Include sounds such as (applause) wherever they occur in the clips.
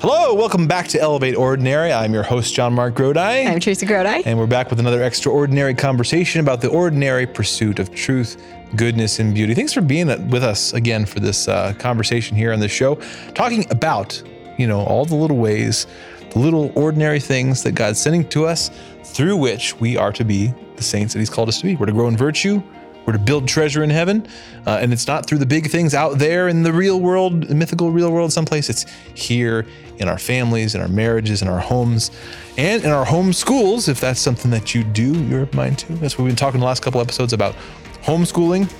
Hello, welcome back to Elevate Ordinary. I'm your host, JonMarc Grodi. I'm Teresa Grodi. And we're back with another extraordinary conversation about the ordinary pursuit of truth, goodness, and beauty. Thanks for being with us again for this uh, conversation here on the show, talking about, you know, all the little ways, the little ordinary things that God's sending to us through which we are to be the saints that He's called us to be. We're to grow in virtue, we're to build treasure in heaven. Uh, and it's not through the big things out there in the real world, the mythical real world someplace. It's here in our families, in our marriages, in our homes, and in our home schools, if that's something that you do, you're mine too. That's what we've been talking the last couple episodes about homeschooling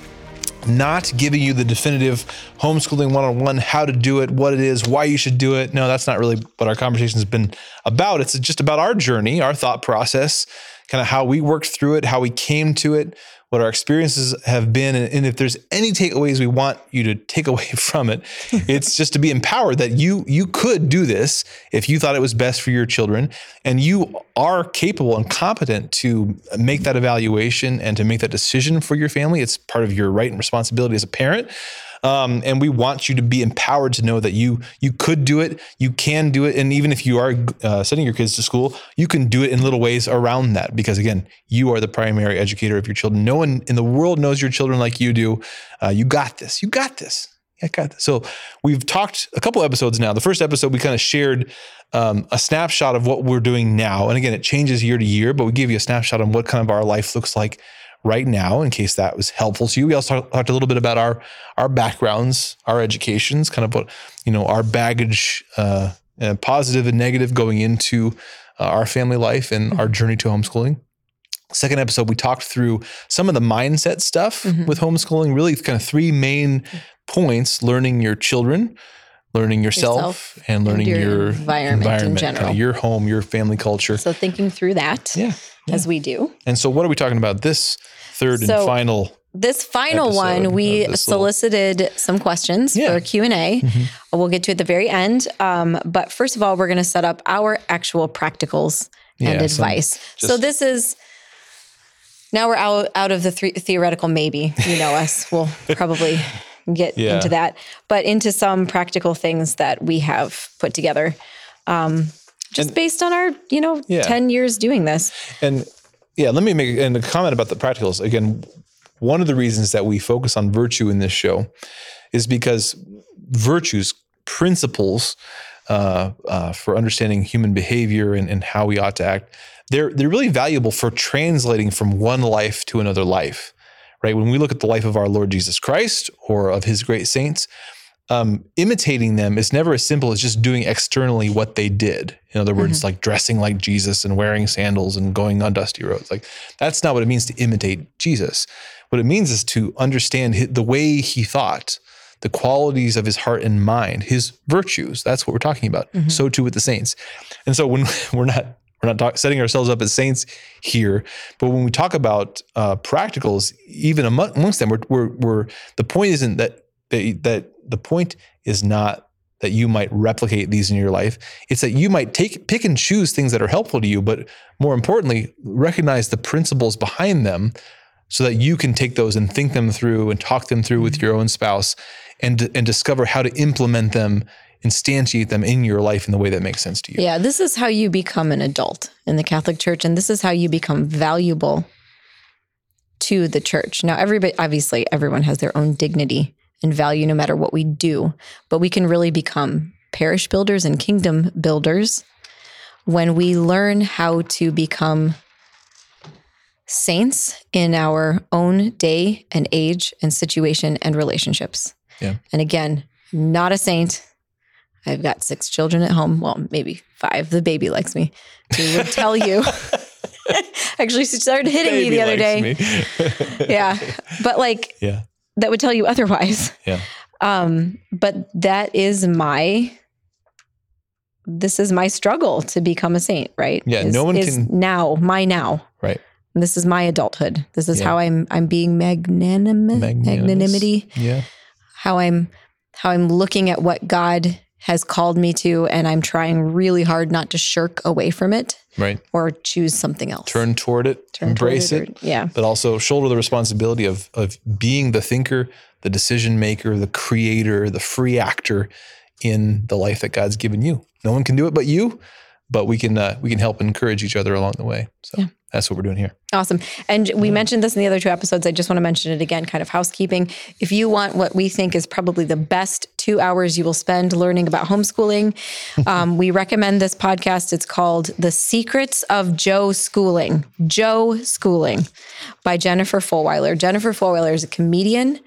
not giving you the definitive homeschooling one-on-one how to do it what it is why you should do it no that's not really what our conversation has been about it's just about our journey our thought process kind of how we worked through it how we came to it what our experiences have been. And, and if there's any takeaways we want you to take away (laughs) from it, (laughs) it's just to be empowered that you you could do this if you thought it was best for your children, and you are capable and competent to make that evaluation and to make that decision for your family. It's part of your right and responsibility as a parent. Um, and we want you to be empowered to know that you you could do it, you can do it, and even if you are uh, sending your kids to school, you can do it in little ways around that. Because again, you are the primary educator of your children. No one in the world knows your children like you do. Uh, you got this. You got this. I got this. So we've talked a couple episodes now. The first episode we kind of shared um, a snapshot of what we're doing now, and again, it changes year to year, but we give you a snapshot on what kind of our life looks like right now in case that was helpful to you. We also talked a little bit about our our backgrounds, our educations, kind of what you know our baggage, uh, uh, positive and negative, going into uh, our family life and our journey to homeschooling. Second episode, we talked through some of the mindset stuff mm-hmm. with homeschooling. Really, kind of three main points: learning your children, learning yourself, yourself and learning and your, your, environment, environment in general, kind of your home, your family culture. So thinking through that, yeah, yeah, as we do. And so, what are we talking about this third so, and final? This final one, we solicited little... some questions yeah. for Q and A. Mm-hmm. We'll get to at the very end. Um, but first of all, we're going to set up our actual practicals and yeah, advice. Just... So this is now we're out out of the theoretical. Maybe you know us. (laughs) We'll probably get yeah. into that, but into some practical things that we have put together. Um, just and, based on our, you know, yeah. 10 years doing this. And yeah, let me make and a comment about the practicals. Again, one of the reasons that we focus on virtue in this show is because virtues, principles uh, uh, for understanding human behavior and, and how we ought to act, they're they're really valuable for translating from one life to another life right? When we look at the life of our Lord Jesus Christ or of his great saints, um, imitating them is never as simple as just doing externally what they did. In other words, mm-hmm. like dressing like Jesus and wearing sandals and going on dusty roads. Like that's not what it means to imitate Jesus. What it means is to understand the way he thought, the qualities of his heart and mind, his virtues. That's what we're talking about. Mm-hmm. So too with the saints. And so when (laughs) we're not we're not talk, setting ourselves up as saints here, but when we talk about uh, practicals, even amongst them, we're, we're, we're, the point isn't that, that that the point is not that you might replicate these in your life. It's that you might take pick and choose things that are helpful to you, but more importantly, recognize the principles behind them so that you can take those and think them through and talk them through with mm-hmm. your own spouse and and discover how to implement them instantiate them in your life in the way that makes sense to you. Yeah, this is how you become an adult in the Catholic Church, and this is how you become valuable to the church. Now, everybody, obviously, everyone has their own dignity and value no matter what we do, but we can really become parish builders and kingdom builders when we learn how to become saints in our own day and age and situation and relationships. Yeah. And again, not a saint, I've got six children at home. Well, maybe five. The baby likes me. He would tell you. (laughs) (laughs) Actually, she started hitting me the other day. yeah. (laughs) But like, yeah. That would tell you (laughs) otherwise. Yeah. Um, but that is my this is my struggle to become a saint, right? Yeah. Is, no one can now, my now. Right. And this is my adulthood. This is yeah. how I'm I'm being magnanimous, magnanimity. Yeah. How I'm how I'm looking at what God has called me to, and I'm trying really hard not to shirk away from it. Right. Or choose something else. Turn toward it, Turn embrace toward it, it. Or, yeah. But also shoulder the responsibility of of being the thinker, the decision maker, the creator, the free actor in the life that God's given you. no one can do it but you, but we can uh, we can help encourage each other along the way. So. Yeah that's what we're doing here. Awesome. And we mentioned this in the other two episodes. I just want to mention it again, kind of housekeeping. If you want what we think is probably the best two hours you will spend learning about homeschooling, (laughs) um, we recommend this podcast. It's called The Secrets of Joe Schooling, Joe Schooling by Jennifer Fulwiler. Jennifer Fulwiler is a comedian.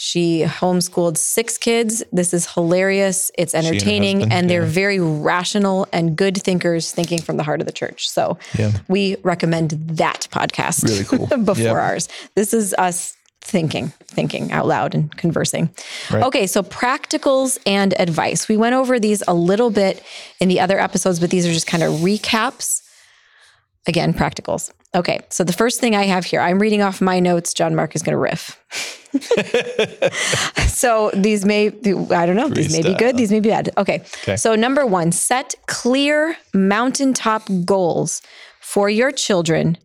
She homeschooled six kids. This is hilarious. It's entertaining, and, and they're yeah. very rational and good thinkers, thinking from the heart of the church. So yeah. we recommend that podcast. Really cool. (laughs) before yep. ours. This is us thinking, thinking out loud and conversing. Right. Okay, so practicals and advice. We went over these a little bit in the other episodes, but these are just kind of recaps. Again, practicals. Okay, so the first thing I have here, I'm reading off my notes. JonMarc is going to riff. (laughs) so these may, I don't know, these may be good, these may be bad. Okay. okay. So, number one, set clear mountaintop goals for your children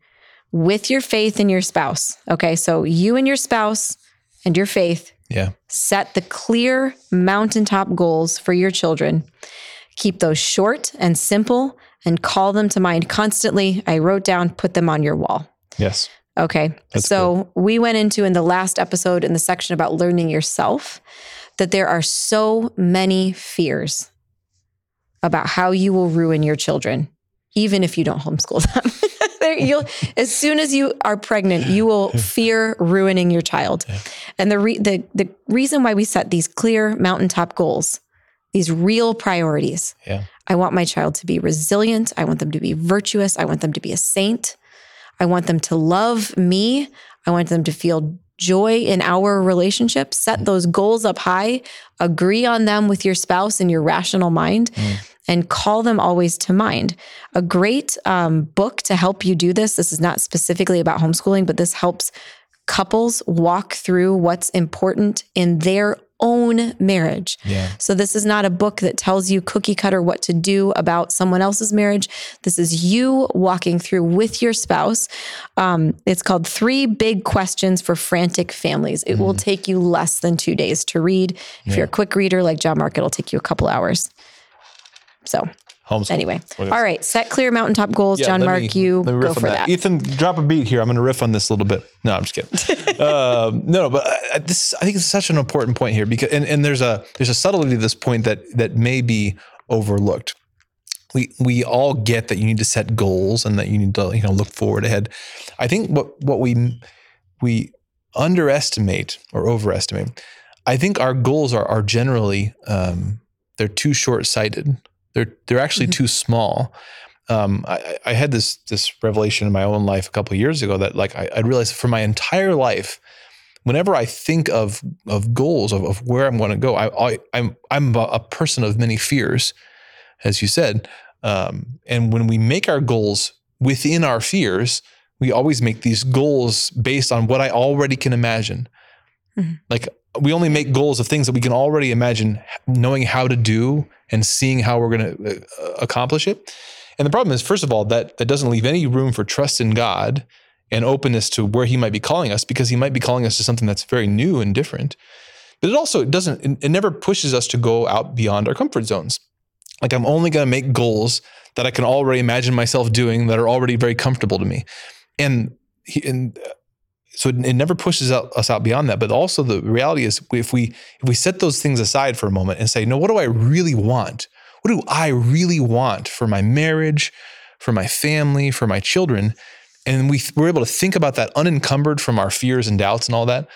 with your faith and your spouse. Okay. So, you and your spouse and your faith. Yeah. Set the clear mountaintop goals for your children. Keep those short and simple and call them to mind constantly. I wrote down, put them on your wall. Yes. Okay. That's so good. we went into in the last episode in the section about learning yourself that there are so many fears about how you will ruin your children, even if you don't homeschool them. (laughs) You'll, as soon as you are pregnant, you will fear ruining your child. And the, re, the the reason why we set these clear mountaintop goals, these real priorities, yeah. I want my child to be resilient. I want them to be virtuous. I want them to be a saint. I want them to love me. I want them to feel joy in our relationship. Set mm. those goals up high, agree on them with your spouse in your rational mind. Mm. And call them always to mind. A great um, book to help you do this. This is not specifically about homeschooling, but this helps couples walk through what's important in their own marriage. Yeah. So this is not a book that tells you cookie cutter what to do about someone else's marriage. This is you walking through with your spouse. Um, it's called Three Big Questions for Frantic Families. It mm. will take you less than two days to read. If yeah. you're a quick reader like JonMarc, it'll take you a couple hours. So Homeschool. Anyway, all right. Set clear mountaintop goals, yeah, JonMarc. Me, you go for that. that. Ethan, drop a beat here. I'm going to riff on this a little bit. No, I'm just kidding. (laughs) uh, no, but I, this I think it's such an important point here because and, and there's a there's a subtlety to this point that that may be overlooked. We we all get that you need to set goals and that you need to you know look forward ahead. I think what what we we underestimate or overestimate. I think our goals are are generally um, they're too short sighted they're they're actually mm-hmm. too small. Um, I, I, had this this revelation in my own life a couple years ago that like I, I, realized for my entire life, whenever I think of of goals of, of where I'm going to go, I, I I'm I'm a person of many fears, as you said. Um, and when we make our goals within our fears, we always make these goals based on what I already can imagine. Mm-hmm. Like we only make goals of things that we can already imagine knowing how to do and seeing how we're going to uh, accomplish it. And the problem is, first of all, that that doesn't leave any room for trust in God and openness to where He might be calling us, because He might be calling us to something that's very new and different. But it also doesn't. It never pushes us to go out beyond our comfort zones. Like I'm only going to make goals that I can already imagine myself doing that are already very comfortable to me, and and so it, it never pushes out, us out beyond that. But also the reality is if we if we set those things aside for a moment and say, no, what do I really want? What do I really want for my marriage, for my family, for my children? And we, we're able to think about that unencumbered from our fears and doubts and all that.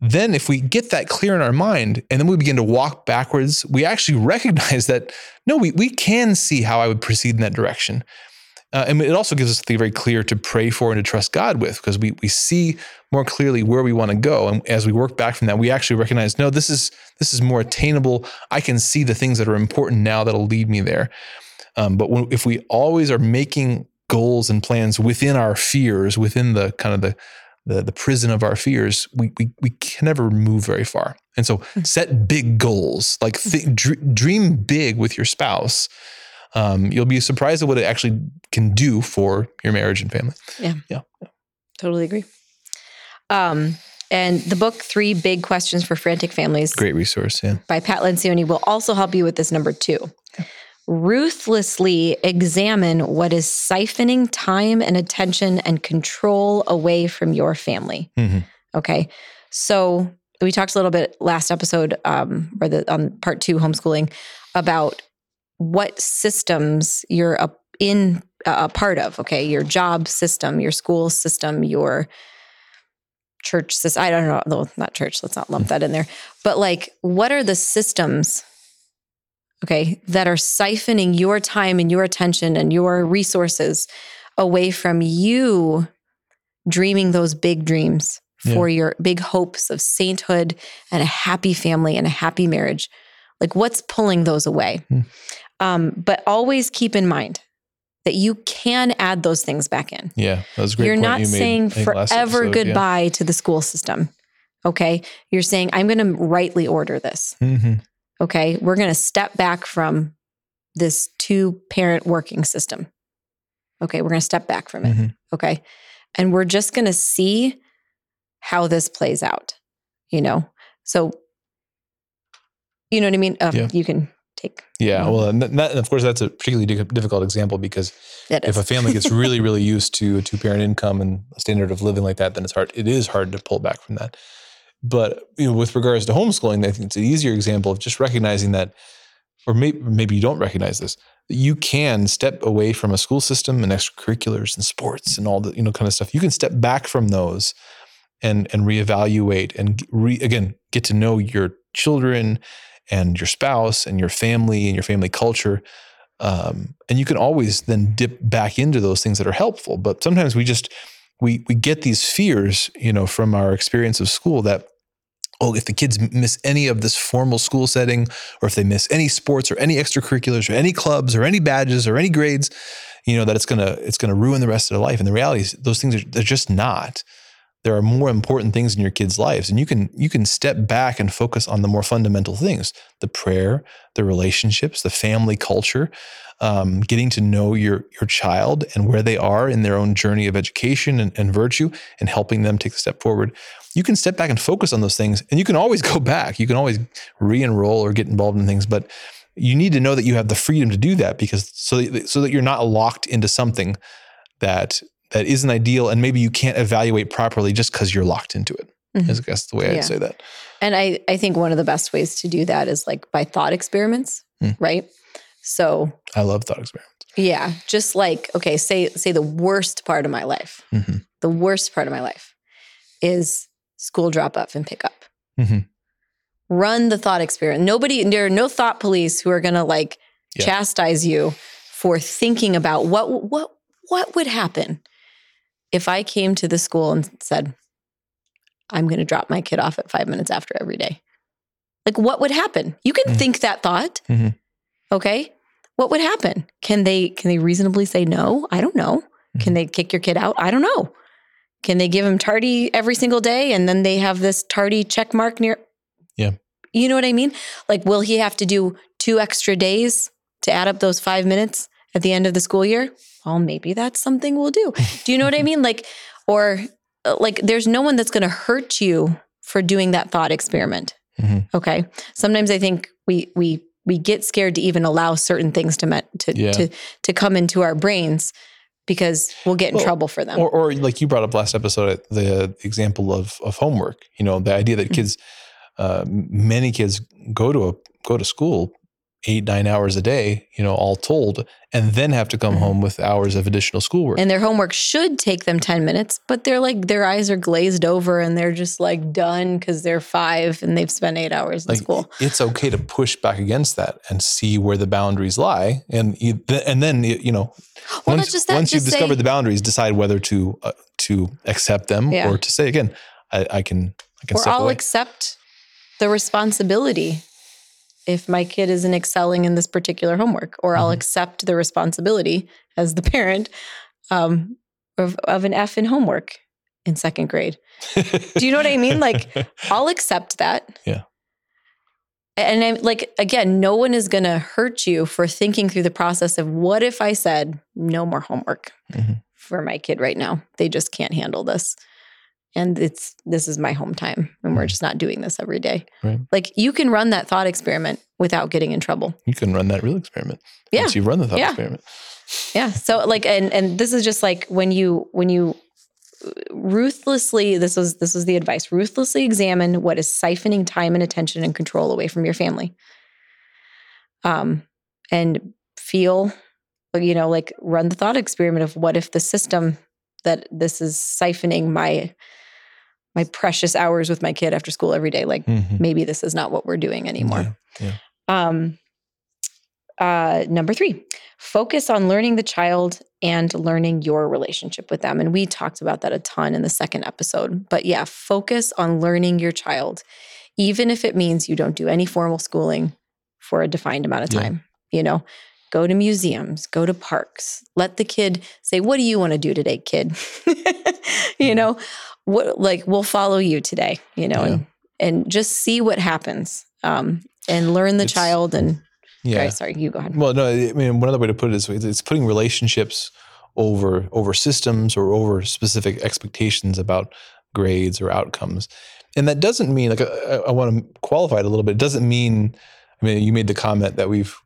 Then, if we get that clear in our mind and then we begin to walk backwards, we actually recognize that no, we, we can see how I would proceed in that direction. Uh, and it also gives us something very clear to pray for and to trust God with because we, we see more clearly where we want to go. And as we work back from that, we actually recognize, no, this is this is more attainable. I can see the things that are important now that'll lead me there. Um, but when, if we always are making goals and plans within our fears, within the kind of the the, the prison of our fears, we, we, we can never move very far. And so hmm. set big goals, like th- dream big with your spouse um, you'll be surprised at what it actually can do for your marriage and family. Yeah. Yeah. yeah. Totally agree. Um, and the book, Three Big Questions for Frantic Families. Great resource. Yeah. By Pat Lencioni will also help you with this number two. ruthlessly examine what is siphoning time and attention and control away from your family. Mm-hmm. Okay. So we talked a little bit last episode, um, or the on part two homeschooling, about what systems you're a, in a part of. Okay, your job system, your school system, your church system. I don't know, no, not church. Let's not lump that in there. But like, what are the systems? Okay, that are siphoning your time and your attention and your resources away from you dreaming those big dreams for yeah. your big hopes of sainthood and a happy family and a happy marriage. Like, what's pulling those away? Mm. Um, but always keep in mind that you can add those things back in. Yeah, that was great. You're not you saying forever episode, goodbye yeah. to the school system. Okay. You're saying, I'm going to rightly order this. Mm-hmm. Okay. We're going to step back from this two parent working system. Okay. We're going to step back from it. Mm-hmm. Okay. And we're just going to see how this plays out, you know? So, you know what I mean? Uh, yeah. You can take. Yeah. Well, and, that, and of course, that's a particularly difficult example because if a family gets (laughs) really, really used to a two parent income and a standard of living like that, then it's hard. It is hard to pull back from that. But you know, with regards to homeschooling, I think it's an easier example of just recognizing that, or maybe, maybe you don't recognize this, you can step away from a school system and extracurriculars and sports and all the you know kind of stuff. You can step back from those and and reevaluate and re, again get to know your children and your spouse and your family and your family culture um, and you can always then dip back into those things that are helpful. But sometimes we just we we get these fears you know from our experience of school that oh if the kids miss any of this formal school setting or if they miss any sports or any extracurriculars or any clubs or any badges or any grades you know that it's gonna it's gonna ruin the rest of their life. And the reality is those things are they're just not there are more important things in your kids' lives and you can you can step back and focus on the more fundamental things the prayer the relationships the family culture um, getting to know your your child and where they are in their own journey of education and, and virtue and helping them take a step forward. You can step back and focus on those things and you can always (laughs) go back. You can always re-enroll or get involved in things but you need to know that you have the freedom to do that because so so that you're not locked into something that that isn't ideal and maybe you can't evaluate properly just because you're locked into it. Mm-hmm. I guess the way yeah. I'd say that. And I, I think one of the best ways to do that is like by thought experiments, mm. right? So I love thought experiments. Yeah. Just like, okay, say say the worst part of my life. Mm-hmm. The worst part of my life is school drop off and pick up. Mm-hmm. Run the thought experiment. Nobody, there are no thought police who are gonna like yeah. chastise you for thinking about what what what would happen if I came to the school and said, I'm going to drop my kid off at five minutes after every day, like what would happen? You can mm-hmm. think that thought. Mm-hmm. Okay. What would happen? Can they can they reasonably say no? I don't know. Mm-hmm. Can they kick your kid out? I don't know. Can they give him tardy every single day and then they have this tardy check mark near? Yeah. You know what I mean? Like, will he have to do two extra days to add up those five minutes at the end of the school year? Well, maybe that's something we'll do. Do you know what I mean? Like, or uh, like, there's no one that's going to hurt you for doing that thought experiment. Mm-hmm. Okay. Sometimes I think we we we get scared to even allow certain things to met, to yeah. to to come into our brains because we'll get in well, trouble for them. Or, or like you brought up last episode, the example of of homework. You know, the idea that mm-hmm. kids, uh, many kids go to a go to school eight, nine hours a day, you know, all told, and then have to come mm-hmm. home with hours of additional schoolwork. And their homework should take them 10 minutes, but they're like, their eyes are glazed over and they're just like done because they're five and they've spent eight hours in like, school. It's okay to push back against that and see where the boundaries lie. And, you, and then, you know, well, once, that, once you've discovered the boundaries, decide whether to, uh, to accept them yeah. or to say, again, I, I can, I can or I'll away. accept the responsibility if my kid isn't excelling in this particular homework, or I'll mm-hmm. accept the responsibility as the parent um, of, of an F in homework in second grade. Do you know what I mean? Like, (laughs) I'll accept that. Yeah. And I'm like, again, no one is going to hurt you for thinking through the process of what if I said no more homework mm-hmm. for my kid right now? They just can't handle this. And it's this is my home time and we're mm. just not doing this every day right. like you can run that thought experiment without getting in trouble you can run that real experiment yeah once you run the thought yeah. experiment yeah so like and and this is just like when you when you ruthlessly this was this was the advice ruthlessly examine what is siphoning time and attention and control away from your family um and feel you know like run the thought experiment of what if the system that this is siphoning my my precious hours with my kid after school every day. Like mm-hmm. maybe this is not what we're doing anymore. Yeah, yeah. Um, uh, number three, focus on learning the child and learning your relationship with them. And we talked about that a ton in the second episode. But yeah, focus on learning your child, even if it means you don't do any formal schooling for a defined amount of time. Yeah. You know, go to museums, go to parks. Let the kid say, What do you want to do today, kid? (laughs) you know, what like we'll follow you today, you know, yeah. and, and just see what happens. Um, and learn the it's, child and yeah. Okay, sorry, you go ahead. Well, no, I mean one other way to put it is it's putting relationships over over systems or over specific expectations about grades or outcomes. And that doesn't mean like I, I want to qualify it a little bit. It doesn't mean I mean you made the comment that we've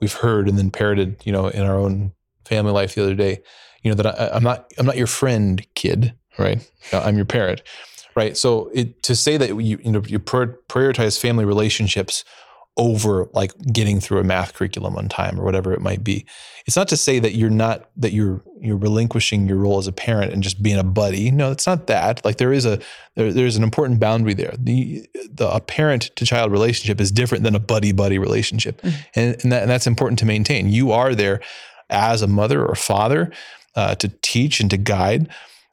we've heard and then parroted, you know, in our own family life the other day, you know, that I, am not I'm not your friend, kid, right? I'm your parent, right? So it, to say that you you know you prioritize family relationships over like getting through a math curriculum on time or whatever it might be. It's not to say that you're not that you're you're relinquishing your role as a parent and just being a buddy. No, it's not that. Like there is a there, there's an important boundary there. The the a parent to child relationship is different than a buddy buddy relationship, mm-hmm. and and, that, and, that's important to maintain. You are there as a mother or father uh, to teach and to guide.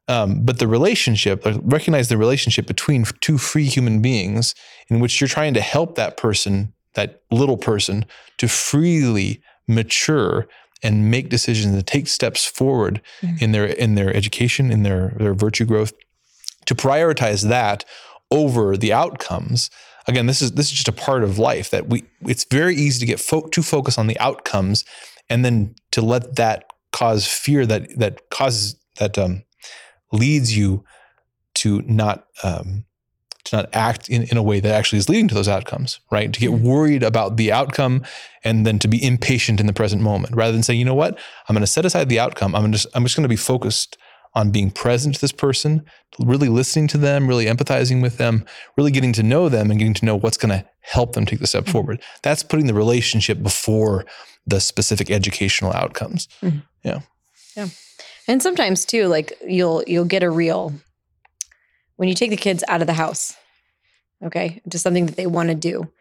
Um, but the relationship, recognize the relationship between two free human beings in which you're trying to help that person that little person to freely mature and make decisions and take steps forward mm-hmm. in their in their education, in their their virtue growth, to prioritize that over the outcomes. Again, this is this is just a part of life that we. It's very easy to get fo- to focus on the outcomes, and then to let that cause fear that that causes that um, leads you to not um, to not act in, in a way that actually is leading to those outcomes, right? To get mm-hmm. worried about the outcome and then to be impatient in the present moment rather than saying, you know what, I'm going to set aside the outcome. I'm just, I'm just going to be focused on being present to this person, really listening to them, really empathizing with them, really getting to know them and getting to know what's going to help them take the step mm-hmm. forward. That's putting the relationship before the specific educational outcomes. Mm-hmm. Yeah. Yeah. And sometimes too, like you'll you'll get a real when you take the kids out of the house, okay, to something that they want to do,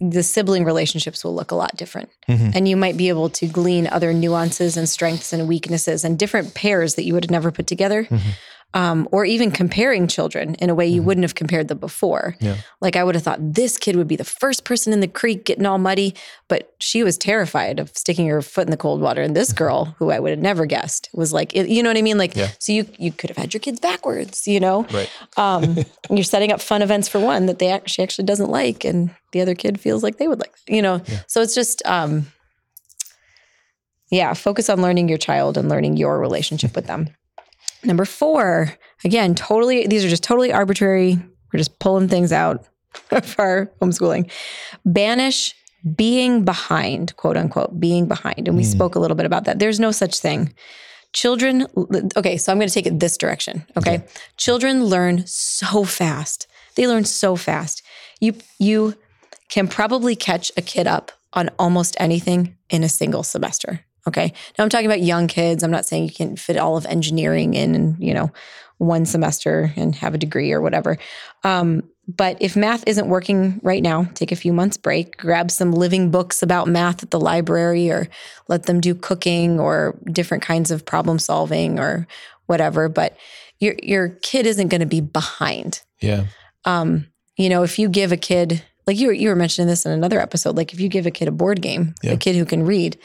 the sibling relationships will look a lot different. Mm-hmm. And you might be able to glean other nuances and strengths and weaknesses and different pairs that you would have never put together. Mm-hmm um, or even comparing children in a way you mm-hmm. wouldn't have compared them before. Yeah. Like I would have thought this kid would be the first person in the creek getting all muddy, but she was terrified of sticking her foot in the cold water. And this mm-hmm. girl, who I would have never guessed, was like, you know what I mean? Like, yeah. so you you could have had your kids backwards, you know? Right. Um, (laughs) you're setting up fun events for one that they actually actually doesn't like, and the other kid feels like they would like, you know. Yeah. So it's just. Um, yeah, focus on learning your child and learning your relationship with them. Number four, again, totally, these are just totally arbitrary. We're just pulling things out (laughs) of our homeschooling. Banish being behind, quote unquote, being behind. And we mm. spoke a little bit about that. There's no such thing. Children, okay, so I'm going to take it this direction. Okay? okay. Children learn so fast. They learn so fast. You you can probably catch a kid up on almost anything in a single semester. Okay. Now I'm talking about young kids. I'm not saying you can fit all of engineering in, you know, one semester and have a degree or whatever. Um, but if math isn't working right now, take a few months break, grab some living books about math at the library or let them do cooking or different kinds of problem solving or whatever. But your your kid isn't going to be behind. Yeah. Um, you know, if you give a kid like you were you were mentioning this in another episode, like if you give a kid a board game, yeah. a kid who can read,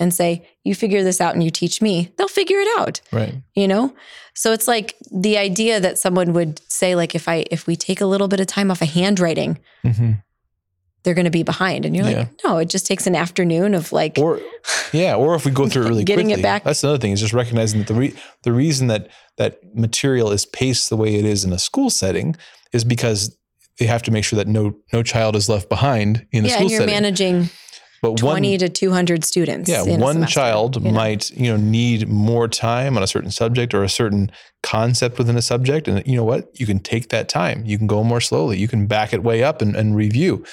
and say, you figure this out and you teach me, they'll figure it out. Right. You know? So it's like the idea that someone would say, like, if I if we take a little bit of time off of handwriting, mm-hmm. they're going to be behind. And you're yeah. like, no, it just takes an afternoon of like, or yeah, or if we go through it really (laughs) getting quickly, it back. That's another thing is just recognizing that the re- the reason that that material is paced the way it is in a school setting is because they have to make sure that no no child is left behind in the school setting. yeah, school and you're setting. managing but 20 one, to 200 students. Yeah, one semester, child you know? might, you know, need more time on a certain subject or a certain concept within a subject. And you know what? You can take that time. You can go more slowly. You can back it way up and, and review.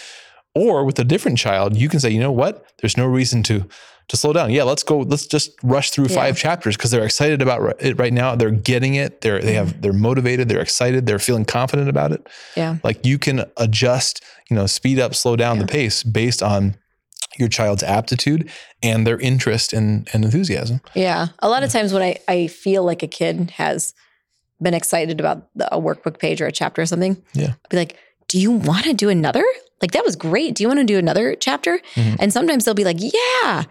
Or with a different child, you can say, you know what? There's no reason to to slow down. Yeah, let's go. Let's just rush through yeah. five chapters because they're excited about it right now. They're getting it. They're they have mm-hmm. they're motivated. They're excited. They're feeling confident about it. Yeah, like you can adjust. You know, speed up, slow down yeah. the pace based on your child's aptitude and their interest and, and enthusiasm. Yeah. A lot of times when I, I feel like a kid has been excited about the, a workbook page or a chapter or something, yeah. I'll be like, do you want to do another? Like, that was great. Do you want to do another chapter? Mm-hmm. And sometimes they'll be like, yeah.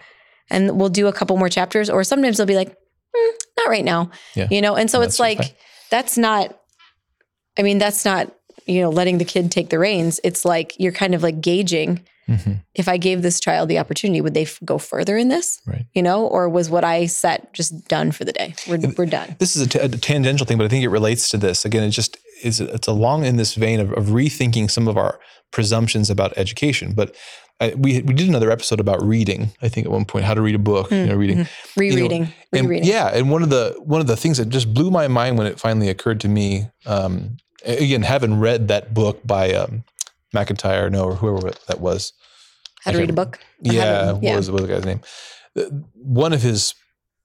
And we'll do a couple more chapters. Or sometimes they'll be like, mm, not right now. Yeah. You know? And so it's like, fine. that's not, I mean, that's not, you know, letting the kid take the reins. It's like you're kind of like gauging Mm-hmm. If I gave this child the opportunity, would they f- go further in this? Right. You know, or was what I set just done for the day? We're, we're done. This is a, t- a tangential thing, but I think it relates to this. Again, it just is it's along in this vein of, of rethinking some of our presumptions about education. But I, we we did another episode about reading. I think at one point how to read a book, mm-hmm. you know, reading, mm-hmm. rereading, you know, and, rereading. Yeah, and one of the one of the things that just blew my mind when it finally occurred to me, um, again, having read that book by um, MacIntyre, no, or whoever that was. How to read a book? Yeah, what, yeah. Was, what was the guy's name? One of his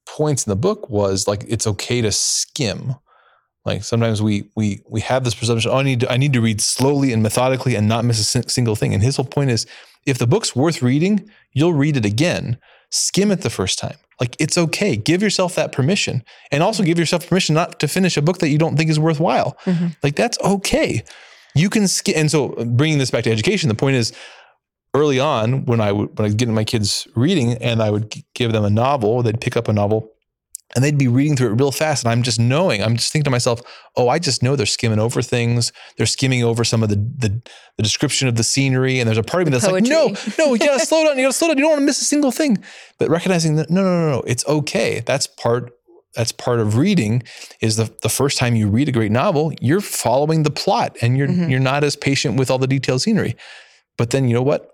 points in the book was like it's okay to skim. Like sometimes we we we have this presumption. Oh, I need to, I need to read slowly and methodically and not miss a single thing. And his whole point is, if the book's worth reading, you'll read it again. Skim it the first time. Like it's okay. Give yourself that permission, and also give yourself permission not to finish a book that you don't think is worthwhile. Mm-hmm. Like that's okay. You can skim. And so, uh, bringing this back to education, the point is, early on when I would when I was getting my kids reading and I would give them a novel, they'd pick up a novel and they'd be reading through it real fast. And I'm just knowing, I'm just thinking to myself, oh, I just know they're skimming over things. They're skimming over some of the the, the description of the scenery. And there's a part of me that's Poetry. like, no, no, you gotta (laughs) slow down. You gotta slow down. You don't want to miss a single thing. But recognizing that, no, no, no, no, it's okay. That's part that's part of reading is the, the first time you read a great novel, you're following the plot and you're mm-hmm. you're not as patient with all the detailed scenery. But then you know what?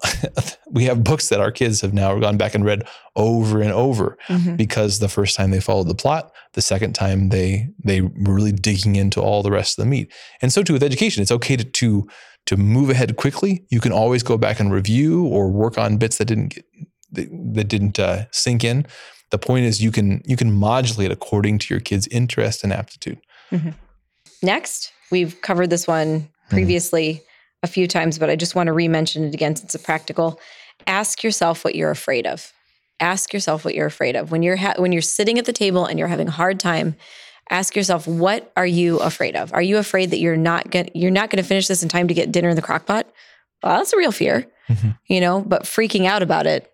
(laughs) we have books that our kids have now gone back and read over and over mm-hmm. because the first time they followed the plot, the second time they they were really digging into all the rest of the meat. And so too with education, it's okay to to to move ahead quickly. You can always go back and review or work on bits that didn't get that, that didn't uh, sink in. The point is you can you can modulate according to your kid's interest and aptitude. Mm-hmm. Next, we've covered this one mm-hmm. previously. Mm-hmm a few times, but I just want to re-mention it again since it's a practical. Ask yourself what you're afraid of. Ask yourself what you're afraid of when you're ha- when you're sitting at the table and you're having a hard time. Ask yourself, what are you afraid of? Are you afraid that you're not going you're not going to finish this in time to get dinner in the crock pot? Well, that's a real fear, mm-hmm. you know. But freaking out about it,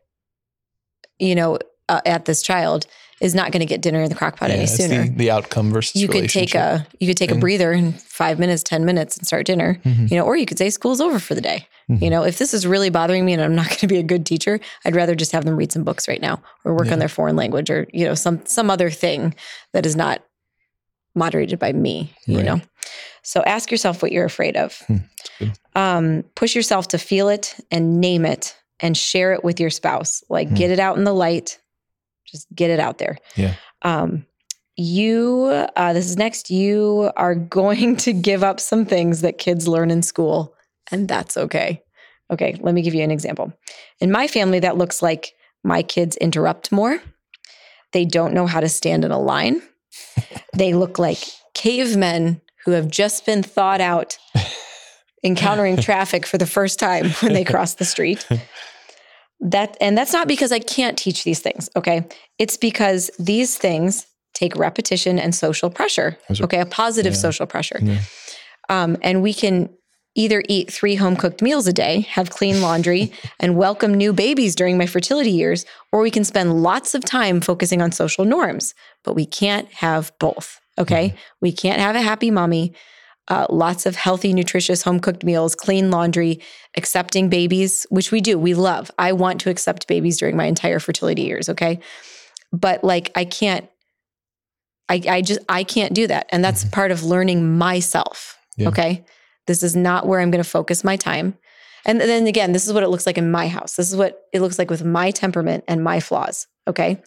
you know, uh, at this child is not going to get dinner in the crock pot yeah, any sooner. The, the, outcome versus you could take a you could take a breather in five minutes, ten minutes, and start dinner. Mm-hmm. You know, or you could say school's over for the day. Mm-hmm. You know, if this is really bothering me and I'm not (laughs) going to be a good teacher, I'd rather just have them read some books right now or work yeah. on their foreign language or you know some some other thing that is not moderated by me. You right. know, so ask yourself what you're afraid of. Hmm. Um, push yourself to feel it and name it and share it with your spouse. Like hmm. get it out in the light just get it out there. Yeah. Um, you, uh, this is next. You are going (laughs) to give up some things that kids learn in school, and that's okay. Okay, let me give you an example. In my family, that looks like my kids interrupt more. They don't know how to stand in a line. (laughs) they look like cavemen who have just been thawed out (laughs) encountering traffic for the first time when they cross the street. That and that's not because I can't teach these things, okay? It's because these things take repetition and social pressure. Okay, a positive yeah. social pressure. Yeah. Um, and we can either eat three home cooked meals a day, have clean laundry, (laughs) and welcome new babies during my fertility years, or we can spend lots of time focusing on social norms. But we can't have both. Okay, mm-hmm. we can't have a happy mommy uh, lots of healthy, nutritious, home cooked meals, clean laundry, accepting babies, which we do. We love. I want to accept babies during my entire fertility years. Okay. But like, I can't, I, I just, I can't do that. And that's mm-hmm. part of learning myself. Yeah. Okay. This is not where I'm going to focus my time. And then again, this is what it looks like in my house. This is what it looks like with my temperament and my flaws. Okay.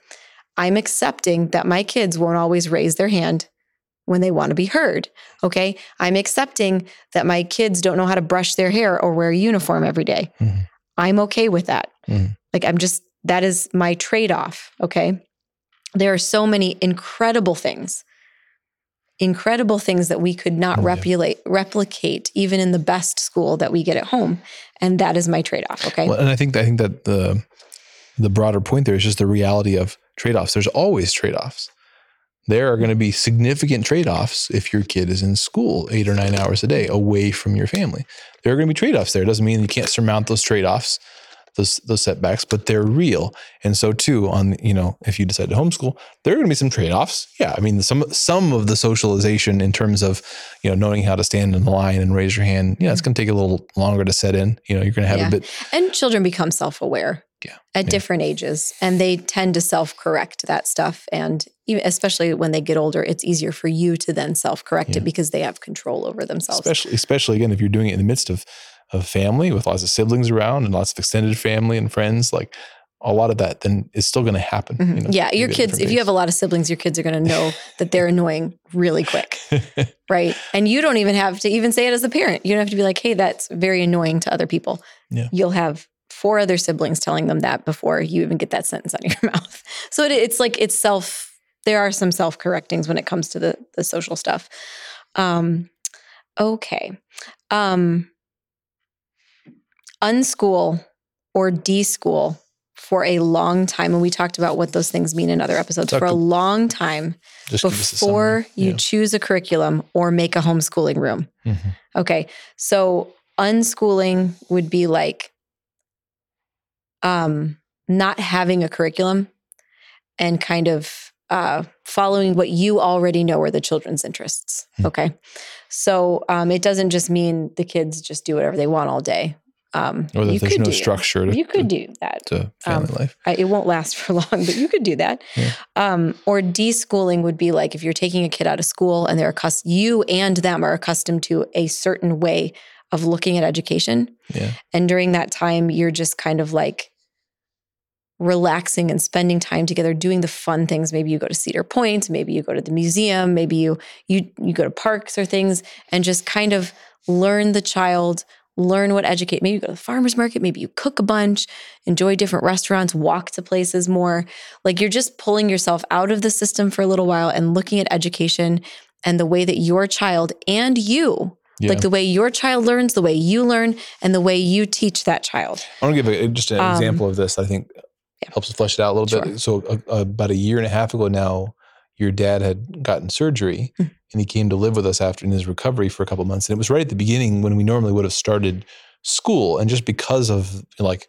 I'm accepting that my kids won't always raise their hand when they want to be heard. Okay. I'm accepting that my kids don't know how to brush their hair or wear a uniform every day. Mm-hmm. I'm okay with that. Mm-hmm. Like, I'm just, that is my trade off. Okay. There are so many incredible things, incredible things that we could not oh, replicate, yeah. replicate even in the best school that we get at home. And that is my trade off. Okay. Well, and I think, I think that the, the broader point there is just the reality of trade offs. There's always trade offs there are going to be significant trade offs if your kid is in school eight or nine hours a day away from your family. There are going to be trade offs there. It doesn't mean you can't surmount those trade offs, those, those setbacks, but they're real. And so too, on you know, if you decide to homeschool, there are going to be some trade offs. Yeah, I mean, some some of the socialization in terms of you know knowing how to stand in the line and raise your hand. Yeah, it's mm-hmm. going to take a little longer to set in. You know, you're going to have yeah. a bit. And children become self aware yeah. at yeah. different ages and they tend to self-correct that stuff and even, especially when they get older it's easier for you to then self-correct yeah. it because they have control over themselves especially especially again if you're doing it in the midst of of family with lots of siblings around and lots of extended family and friends like a lot of that then is still going to happen. Mm-hmm. You know, yeah, your kids, if you have a lot of siblings, your kids are going to know that they're annoying really quick, (laughs) right? And you don't even have to even say it as a parent. You don't have to be like, "Hey, that's very annoying to other people." Yeah. You'll have four other siblings telling them that before you even get that sentence out of your (laughs) mouth. So it, it's like it's self. There are some self correctings when it comes to the the social stuff. Um, okay, um, unschool or deschool for a long time, and we talked about what those things mean in other episodes. For a long time before you yeah. choose a curriculum or make a homeschooling room. Mm-hmm. Okay, so unschooling would be like um, not having a curriculum and kind of uh, following what you already know are the children's interests. Hmm. Okay. So um, it doesn't just mean the kids just do whatever they want all day. Um, or that there's no structure. To, you could do that. To family um, life. I, it won't last for (laughs) long, but you could do that. Yeah. Um, or deschooling would be like if you're taking a kid out of school and they're accustomed, you and them are accustomed to a certain way of looking at education. Yeah. And during that time, you're just kind of like relaxing and spending time together doing the fun things maybe you go to cedar point maybe you go to the museum maybe you you you go to parks or things and just kind of learn the child learn what educate maybe you go to the farmers market maybe you cook a bunch enjoy different restaurants walk to places more like you're just pulling yourself out of the system for a little while and looking at education and the way that your child and you yeah. Like the way your child learns, the way you learn, and the way you teach that child. I want to give a, just an um, example of this. I think yeah. helps flesh it out a little sure. bit. So uh, about a year and a half ago now, your dad had gotten surgery mm. and he came to live with us after in his recovery for a couple months. And it was right at the beginning when we normally would have started school. And just because of like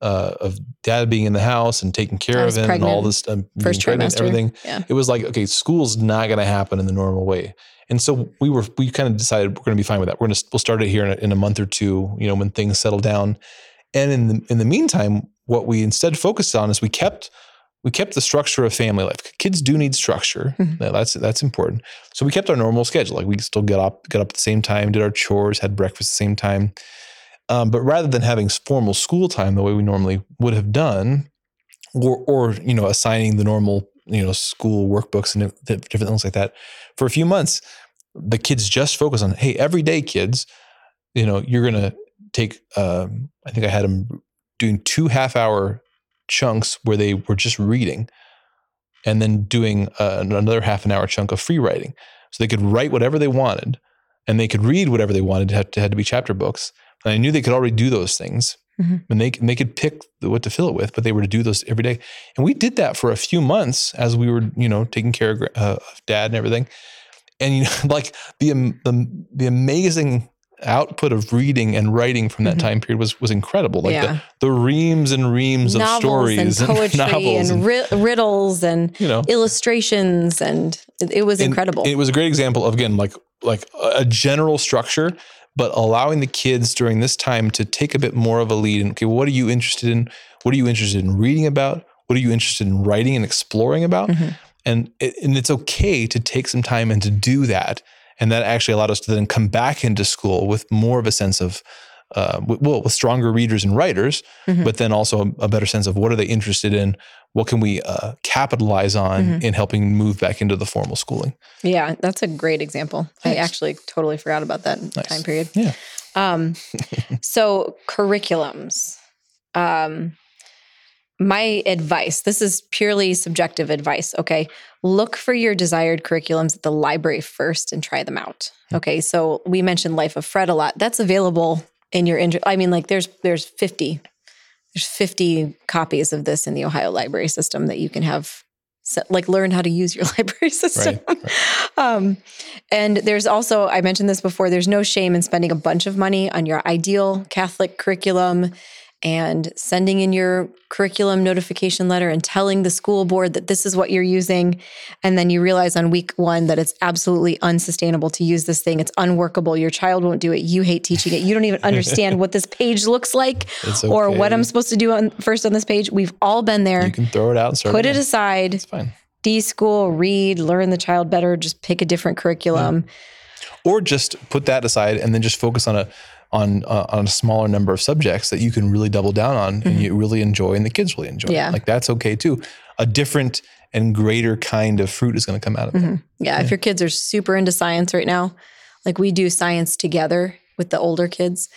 uh, of dad being in the house and taking care of him pregnant. and all this um, first pregnant, everything, yeah. it was like okay, school's not going to happen in the normal way. And so we were we kind of decided we're going to be fine with that. We're going to we'll start it here in a, in a month or two, you know, when things settle down. And in the in the meantime, what we instead focused on is we kept we kept the structure of family life. Kids do need structure. Mm-hmm. That's that's important. So we kept our normal schedule. Like we still get up, get up at the same time, did our chores, had breakfast at the same time. Um, but rather than having formal school time the way we normally would have done, or or you know assigning the normal you know school workbooks and different things like that, for a few months, the kids just focus on hey every day kids, you know you're gonna take. Um, I think I had them doing two half hour chunks where they were just reading and then doing uh, another half an hour chunk of free writing. So they could write whatever they wanted and they could read whatever they wanted. It had to, had to be chapter books. And I knew they could already do those things. Mm-hmm. And they, and they could pick what to fill it with, but they were to do those every day. And we did that for a few months as we were, you know, taking care of, uh, of dad and everything. And you know, (laughs) like the, the the amazing output of reading and writing from that mm-hmm. time period was was incredible. Like yeah. the, the reams and reams novels of stories and (laughs) poetry and, novels and, and, riddles and you know illustrations and it, it was incredible. It was a great example of again like like a general structure, but allowing the kids during this time to take a bit more of a lead. And okay, what are you interested in? What are you interested in reading about? What are you interested in writing and exploring about? Mm-hmm. And it, and it's okay to take some time and to do that. And that actually allowed us to then come back into school with more of a sense of uh, well, with stronger readers and writers, mm-hmm. but then also a, a, better sense of what are they interested in? What can we uh, capitalize on mm-hmm. in helping move back into the formal schooling? Yeah, that's a great example. Thanks. I actually totally forgot about that nice. time period. Yeah. Um, (laughs) so curriculums. Um, my advice this is purely subjective advice okay look for your desired curriculums at the library first and try them out hmm. okay so we mentioned life of fred a lot that's available in your inter- I mean, like there's there's 50 there's 50 copies of this in the Ohio library system that you can have like learn how to use your (laughs) library system. Right, right. (laughs) Um, and there's also, I mentioned this before, there's no shame in spending a bunch of money on your ideal Catholic curriculum and sending in your curriculum notification letter and telling the school board that this is what you're using. And then you realize on week one that it's absolutely unsustainable to use this thing. It's unworkable. Your child won't do it. You hate teaching it. You don't even understand what this page looks like (laughs) okay. or what I'm supposed to do on first on this page. We've all been there. You can throw it out and put it aside. It's fine. Deschool, read, learn the child better, just pick a different curriculum. Yeah. Or just put that aside and then just focus on a on uh, on a smaller number of subjects that you can really double down on mm-hmm. and you really enjoy and the kids really enjoy. Yeah. Like that's okay too. A different and greater kind of fruit is going to come out of mm-hmm. it. Yeah, yeah, if your kids are super into science right now, like we do science together with the older kids.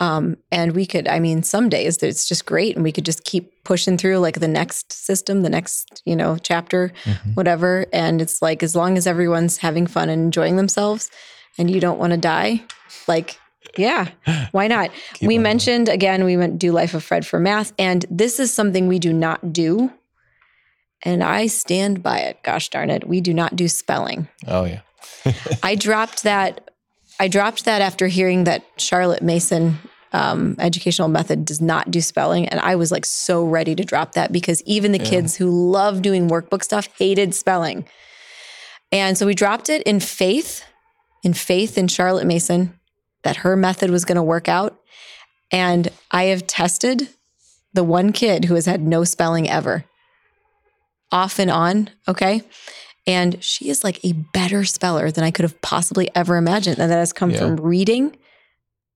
Um, and we could, I mean, some days it's just great, and we could just keep pushing through like the next system, the next, you know, chapter, mm-hmm. whatever. And it's like as long as everyone's having fun and enjoying themselves, and you don't want to die, like yeah, why not? we mentioned again, we went do Life of Fred for math, and this is something we do not do. And I stand by it. Gosh darn it. We do not do spelling. Oh, yeah. (laughs) I dropped that. I dropped that after hearing that Charlotte Mason um, educational method does not do spelling. And I was like so ready to drop that because even the yeah. kids who love doing workbook stuff hated spelling. And so we dropped it in faith, in faith in Charlotte Mason that her method was going to work out. And I have tested the one kid who has had no spelling ever, off and on. Okay. And she is like a better speller than I could have possibly ever imagined. And that has come yeah. from reading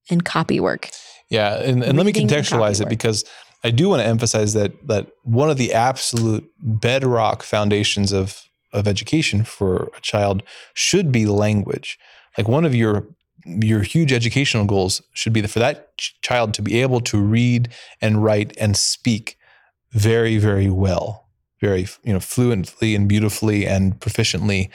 and copy work. Yeah. And, and let me contextualize it because I do want to emphasize that that one of the absolute bedrock foundations of of education for a child should be language. Like one of your your huge educational goals should be for that ch- child to be able to read and write and speak very very well very you know fluently and beautifully and proficiently.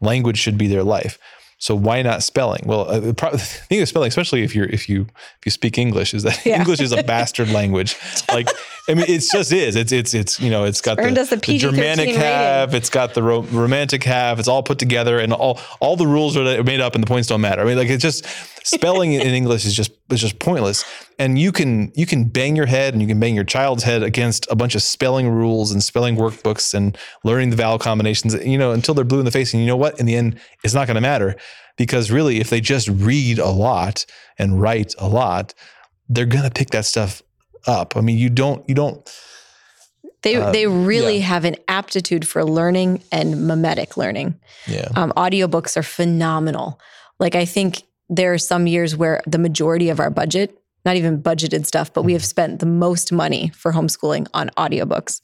Language should be their life so why not spelling? Well, uh, the (laughs) thing of spelling, especially if you're if you if you speak English, is that (laughs) yeah. English is a bastard language. Like, I mean, it just is. It's it's it's you know, it's got the, the, the, Germanic half, rating. it's got the ro- romantic half. It's all put together, and all all the rules are made up, and the points don't matter. I mean, like it's just spelling in (laughs) English is just is just pointless. And you can you can bang your head and you can bang your child's head against a bunch of spelling rules and spelling workbooks and learning the vowel combinations, you know, until they're blue in the face. And you know what? In the end, it's not going to matter because really, if they just read a lot and write a lot, they're going to pick that stuff up. I mean, you don't you don't. They, uh, they really yeah. have an aptitude for learning and mimetic learning. Yeah. Um, audiobooks are phenomenal. Like I think there are some years where the majority of our budget, not even budgeted stuff, but we have spent the most money for homeschooling on audiobooks,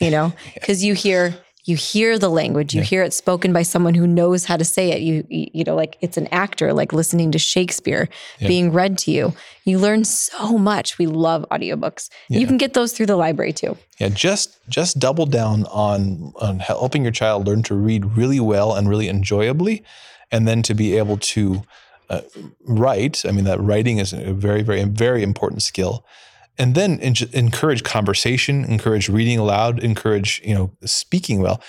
you know, (laughs) because you hear you hear the language you yeah. hear it spoken by someone who knows how to say it. You you know like it's an actor like listening to shakespeare yeah. being read to you. You learn so much. We love audiobooks. You can get those through the library too. Yeah just just double down on on helping your child learn to read really well and really enjoyably and then to be able to uh, write. I mean, that writing is a very, very, very important skill. And then encourage conversation, encourage reading aloud, encourage you know speaking well.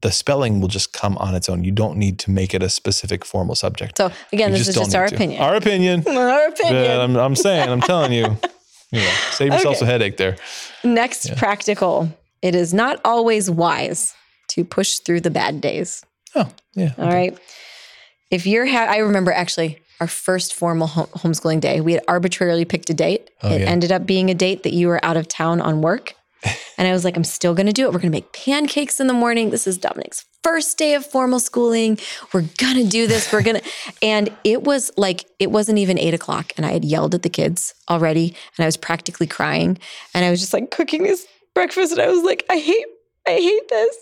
The spelling will just come on its own. You don't need to make it a specific formal subject. So again, you this is just our opinion. Our opinion. (laughs) Our opinion. Yeah, I'm, I'm, (laughs) saying, I'm telling you. Yeah, save yourself okay. a headache there. Next, yeah. practical. It is not always wise to push through the bad days. Oh, yeah. All okay. right if you're, ha- I remember actually our first formal homeschooling day. We had arbitrarily picked a date. Oh, it yeah. ended up being a date that you were out of town on work. (laughs) and I was like, I'm still going to do it. We're going to make pancakes in the morning. This is Dominic's first day of formal schooling. We're going to do this. We're going (laughs) to. And it was like, it wasn't even eight o'clock. And I had yelled at the kids already. And I was practically crying. And I was just like cooking this breakfast. And I was like, I hate, I hate this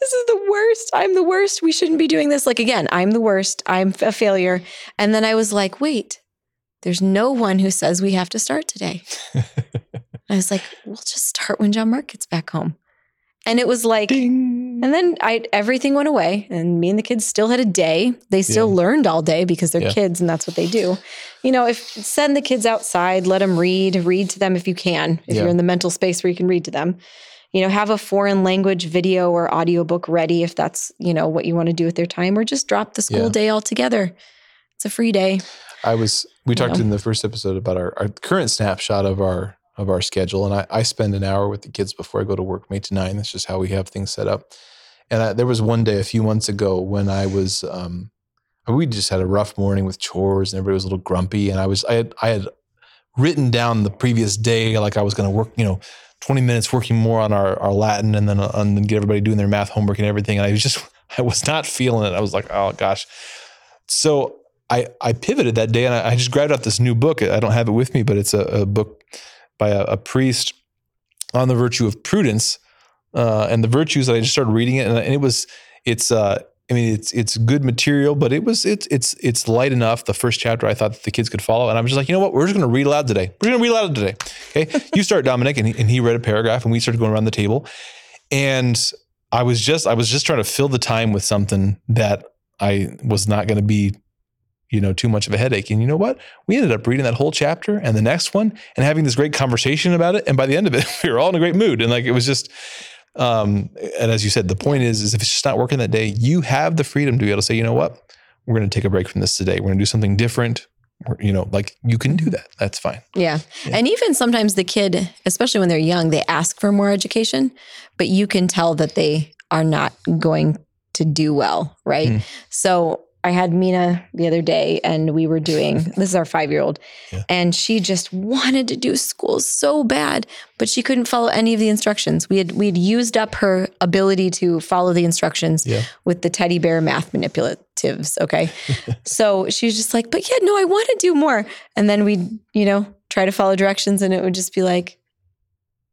this is the worst. I'm the worst. We shouldn't be doing this. Like, again, I'm the worst. I'm a failure. And then I was like, wait, there's no one who says we have to start today. (laughs) I was like, we'll just start when JonMarc gets back home. And it was like, Ding. and then I everything went away, and me and the kids still had a day. They still yeah. learned all day because they're yeah. kids, and that's what they do. You know, if send the kids outside, let them read, read to them if you can, if yeah. you're in the mental space where you can read to them you know, have a foreign language video or audiobook ready if that's, you know, what you want to do with their time, or just drop the school yeah. day altogether. It's a free day. I was we talked know. in the first episode about our, our current snapshot of our of our schedule. And I, I spend an hour with the kids before I go to work, eight to nine. That's just how we have things set up. And I, there was one day a few months ago when I was, um, we just had a rough morning with chores and everybody was a little grumpy. And I was, I had, I had written down the previous day, like I was going to work, you know, 20 minutes working more on our, our Latin and then, and then get everybody doing their math homework and everything. And I was just, (laughs) I was not feeling it. I was like, oh gosh. So I, I pivoted that day and I, I just grabbed out this new book. I don't have it with me, but it's a, a book by a, a, priest on the virtue of prudence uh, and the virtues that I just started reading it. And, and it was, it's, uh, I mean, it's it's good material, but it was it's it's it's light enough. The first chapter I thought that the kids could follow, and I'm just like, you know what? We're just going to read aloud today. We're going to read aloud today. Okay, (laughs) you start, Dominic, and he, and he read a paragraph, and we started going around the table, and I was just I was just trying to fill the time with something that I was not going to be, you know, too much of a headache. And you know what? We ended up reading that whole chapter and the next one, and having this great conversation about it. And by the end of it, (laughs) we were all in a great mood, and like it was just um, and as you said, the point is, is if it's just not working that day, you have the freedom to be able to say, you know what, we're going to take a break from this today. We're going to do something different. you know, like you can do that. That's fine. Yeah. yeah. And even sometimes the kid, especially when they're young, they ask for more education, but you can tell that they are not going to do well. Right. Mm. So I had Mina the other day and we were doing (laughs) this is our 5-year-old yeah. and she just wanted to do school so bad but she couldn't follow any of the instructions. We had we'd used up her ability to follow the instructions yeah. with the teddy bear math manipulatives, okay? (laughs) so she was just like, "But yeah, no, I want to do more." And then we'd, you know, try to follow directions and it would just be like,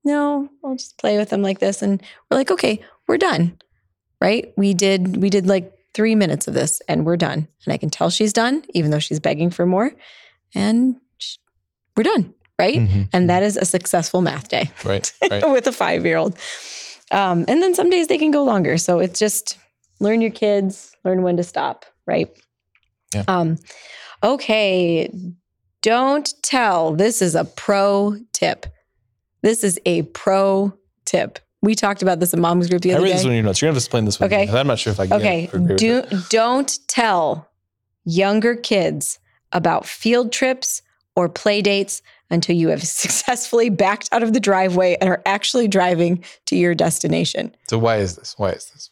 "No, I'll just play with them like this." And we're like, "Okay, we're done." Right? We did we did like three minutes of this and we're done. And I can tell she's done, even though she's begging for more. And we're done. Right. Mm-hmm. And that is a successful math day. Right. (laughs) right. with a five year old. Um, and then some days they can go longer. So it's just learn your kids, learn when to stop. Right. Yeah. Um, okay. Don't tell. This is a pro tip. This is a pro tip. We talked about this in mom's group the other day. I read this one in your notes. You're gonna have to explain this one. Okay. I'm not sure if I can. Okay. Do don't tell younger kids about field trips or play dates until you have (laughs) successfully backed out of the driveway and are actually driving to your destination. So why is this? Why is this?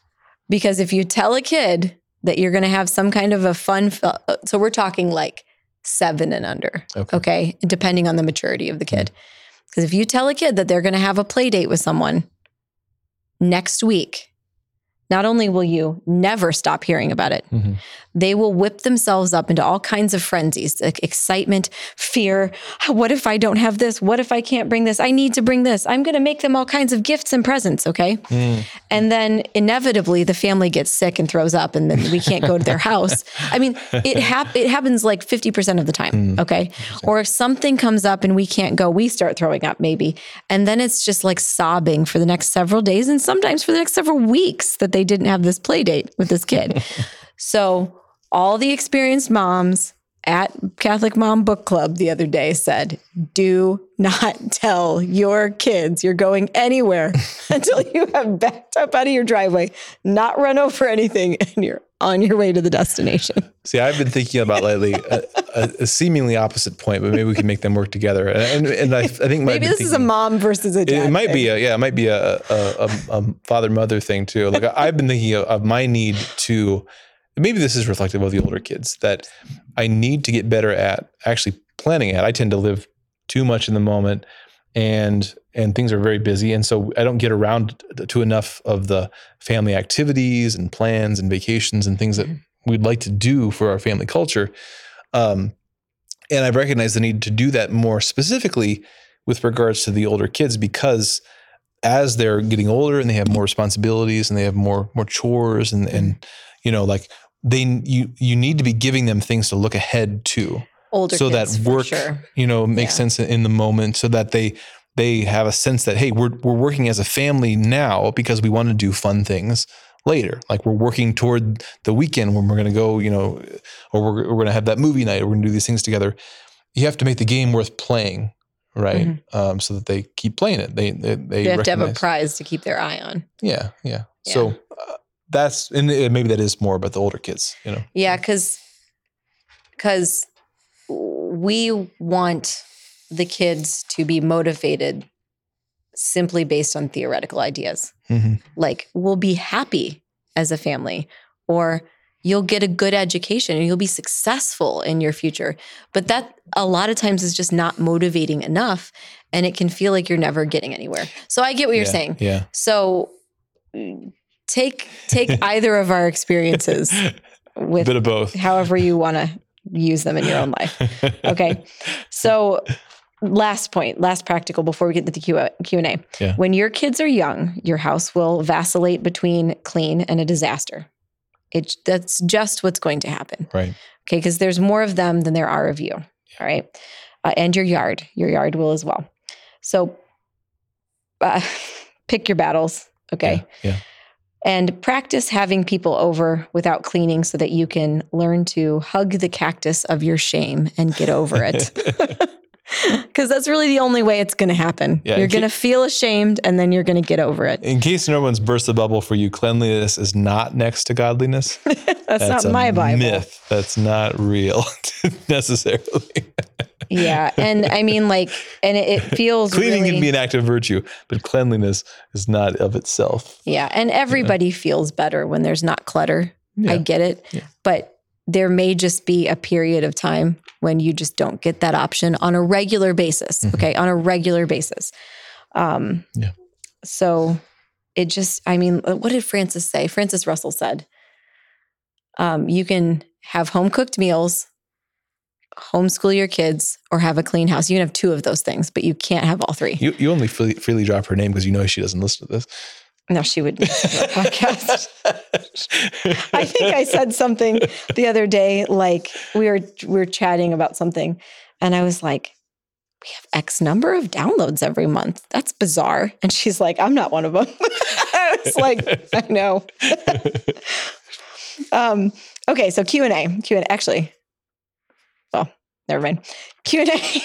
Because if you tell a kid that you're going to have some kind of a fun, so we're talking like seven and under, okay, okay? depending on the maturity of the kid. Because mm if you tell a kid that they're going to have a play date with someone next week, not only will you never stop hearing about it, mm-hmm. They will whip themselves up into all kinds of frenzies like excitement, fear. What if I don't have this? What if I can't bring this? I need to bring this. I'm going to make them all kinds of gifts and presents. Okay. Mm. And then inevitably the family gets sick and throws up and then we can't go to their (laughs) house. I mean, it, hap- it happens like 50% of the time. Mm. Okay. Or if something comes up and we can't go, we start throwing up maybe. And then it's just like sobbing for the next several days and sometimes for the next several weeks that they didn't have this play date with this kid. (laughs) so all the experienced moms at Catholic Mom Book Club the other day said, do not (laughs) tell your kids you're going anywhere (laughs) until you have backed up out of your driveway, not run over anything, (laughs) and you're on your way to the destination. See, I've been thinking about lately a, a, a seemingly opposite point, but maybe we can make them work together. And, and I, I think maybe this thinking, is a mom versus a dad. It, might be a yeah, it might be a, a, a father mother thing too. Like I've been thinking of, of my need to maybe this is reflective of the older kids that I need to get better at actually planning at. I tend to live too much in the moment and and things are very busy and so I don't get around to enough of the family activities and plans and vacations and things that mm-hmm. we'd like to do for our family culture. Um, and I've recognized the need to do that more specifically with regards to the older kids because as they're getting older and they have more responsibilities and they have more more chores and and mm-hmm. You know like they you you need to be giving them things to look ahead to older so that work sure. you know makes yeah. sense in the moment so that they they have a sense that hey we're we're working as a family now because we want to do fun things later like we're working toward the weekend when we're going to go you know or we're, we're going to have that movie night or we're going to do these things together you have to make the game worth playing right mm-hmm. um, so that they keep playing it they they, they, they have to have a prize to keep their eye on yeah yeah, yeah. so that's and maybe that is more about the older kids you know yeah because because we want the kids to be motivated simply based on theoretical ideas. Mm-hmm. Like, we'll be happy as a family, or you'll get a good education and you'll be successful in your future. But that a lot of times is just not motivating enough. And it can feel like you're never getting anywhere. So I get what you're saying. Yeah. So take take (laughs) either of our experiences with a bit of both. However you want to use them in your own life. Okay. So last point, last practical before we get to the Q, Q&A. Yeah. When your kids are young, your house will vacillate between clean and a disaster. It, that's just what's going to happen. Right. Okay. Because there's more of them than there are of you. All right. Uh, and your yard, your yard will as well. So uh, (laughs) pick your battles. Okay. Yeah. yeah and practice having people over without cleaning so that you can learn to hug the cactus of your shame and get over it. (laughs) (laughs) Because that's really the only way it's going to happen. Yeah, you're going to feel ashamed and then you're going to get over it. In case no one's burst the bubble for you, cleanliness is not next to godliness. that's, (laughs) that's, not my Bible. Myth. That's not real necessarily yeah, and I mean, like, and it, it (laughs) feels cleaning really, can be an act of virtue, but cleanliness is not of itself. Yeah, and everybody yeah. feels better when there's not clutter. Yeah. I get it, yeah. but there may just be a period of time when you just don't get that option on a regular basis. Mm-hmm. Okay, on a regular basis. Um, yeah. So it just, I mean, what did Francis say? Francis Russell said, um, "You can have home cooked meals." Homeschool your kids or have a clean house. You can have two of those things, but you can't have all three. You, you only freely, freely drop her name because you know she doesn't listen to this. No, she would podcast. (laughs) I think I said something the other day, like we were we were chatting about something, and I was like, "We have X number of downloads every month. That's bizarre." And she's like, "I'm not one of them." (laughs) I was like, "I know." (laughs) um, okay, so Q and A. Q and actually, never mind. (laughs) Q and A.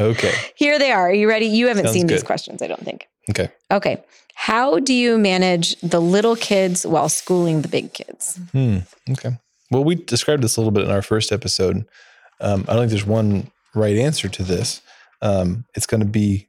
okay. Here they are. Are you ready? You haven't Sounds seen good. these questions, I don't think. Okay. Okay. How do you manage the little kids while schooling the big kids? Hmm. Okay. Well, we described this a little bit in our first episode. Um, I don't think there's one right answer to this. Um, it's going to be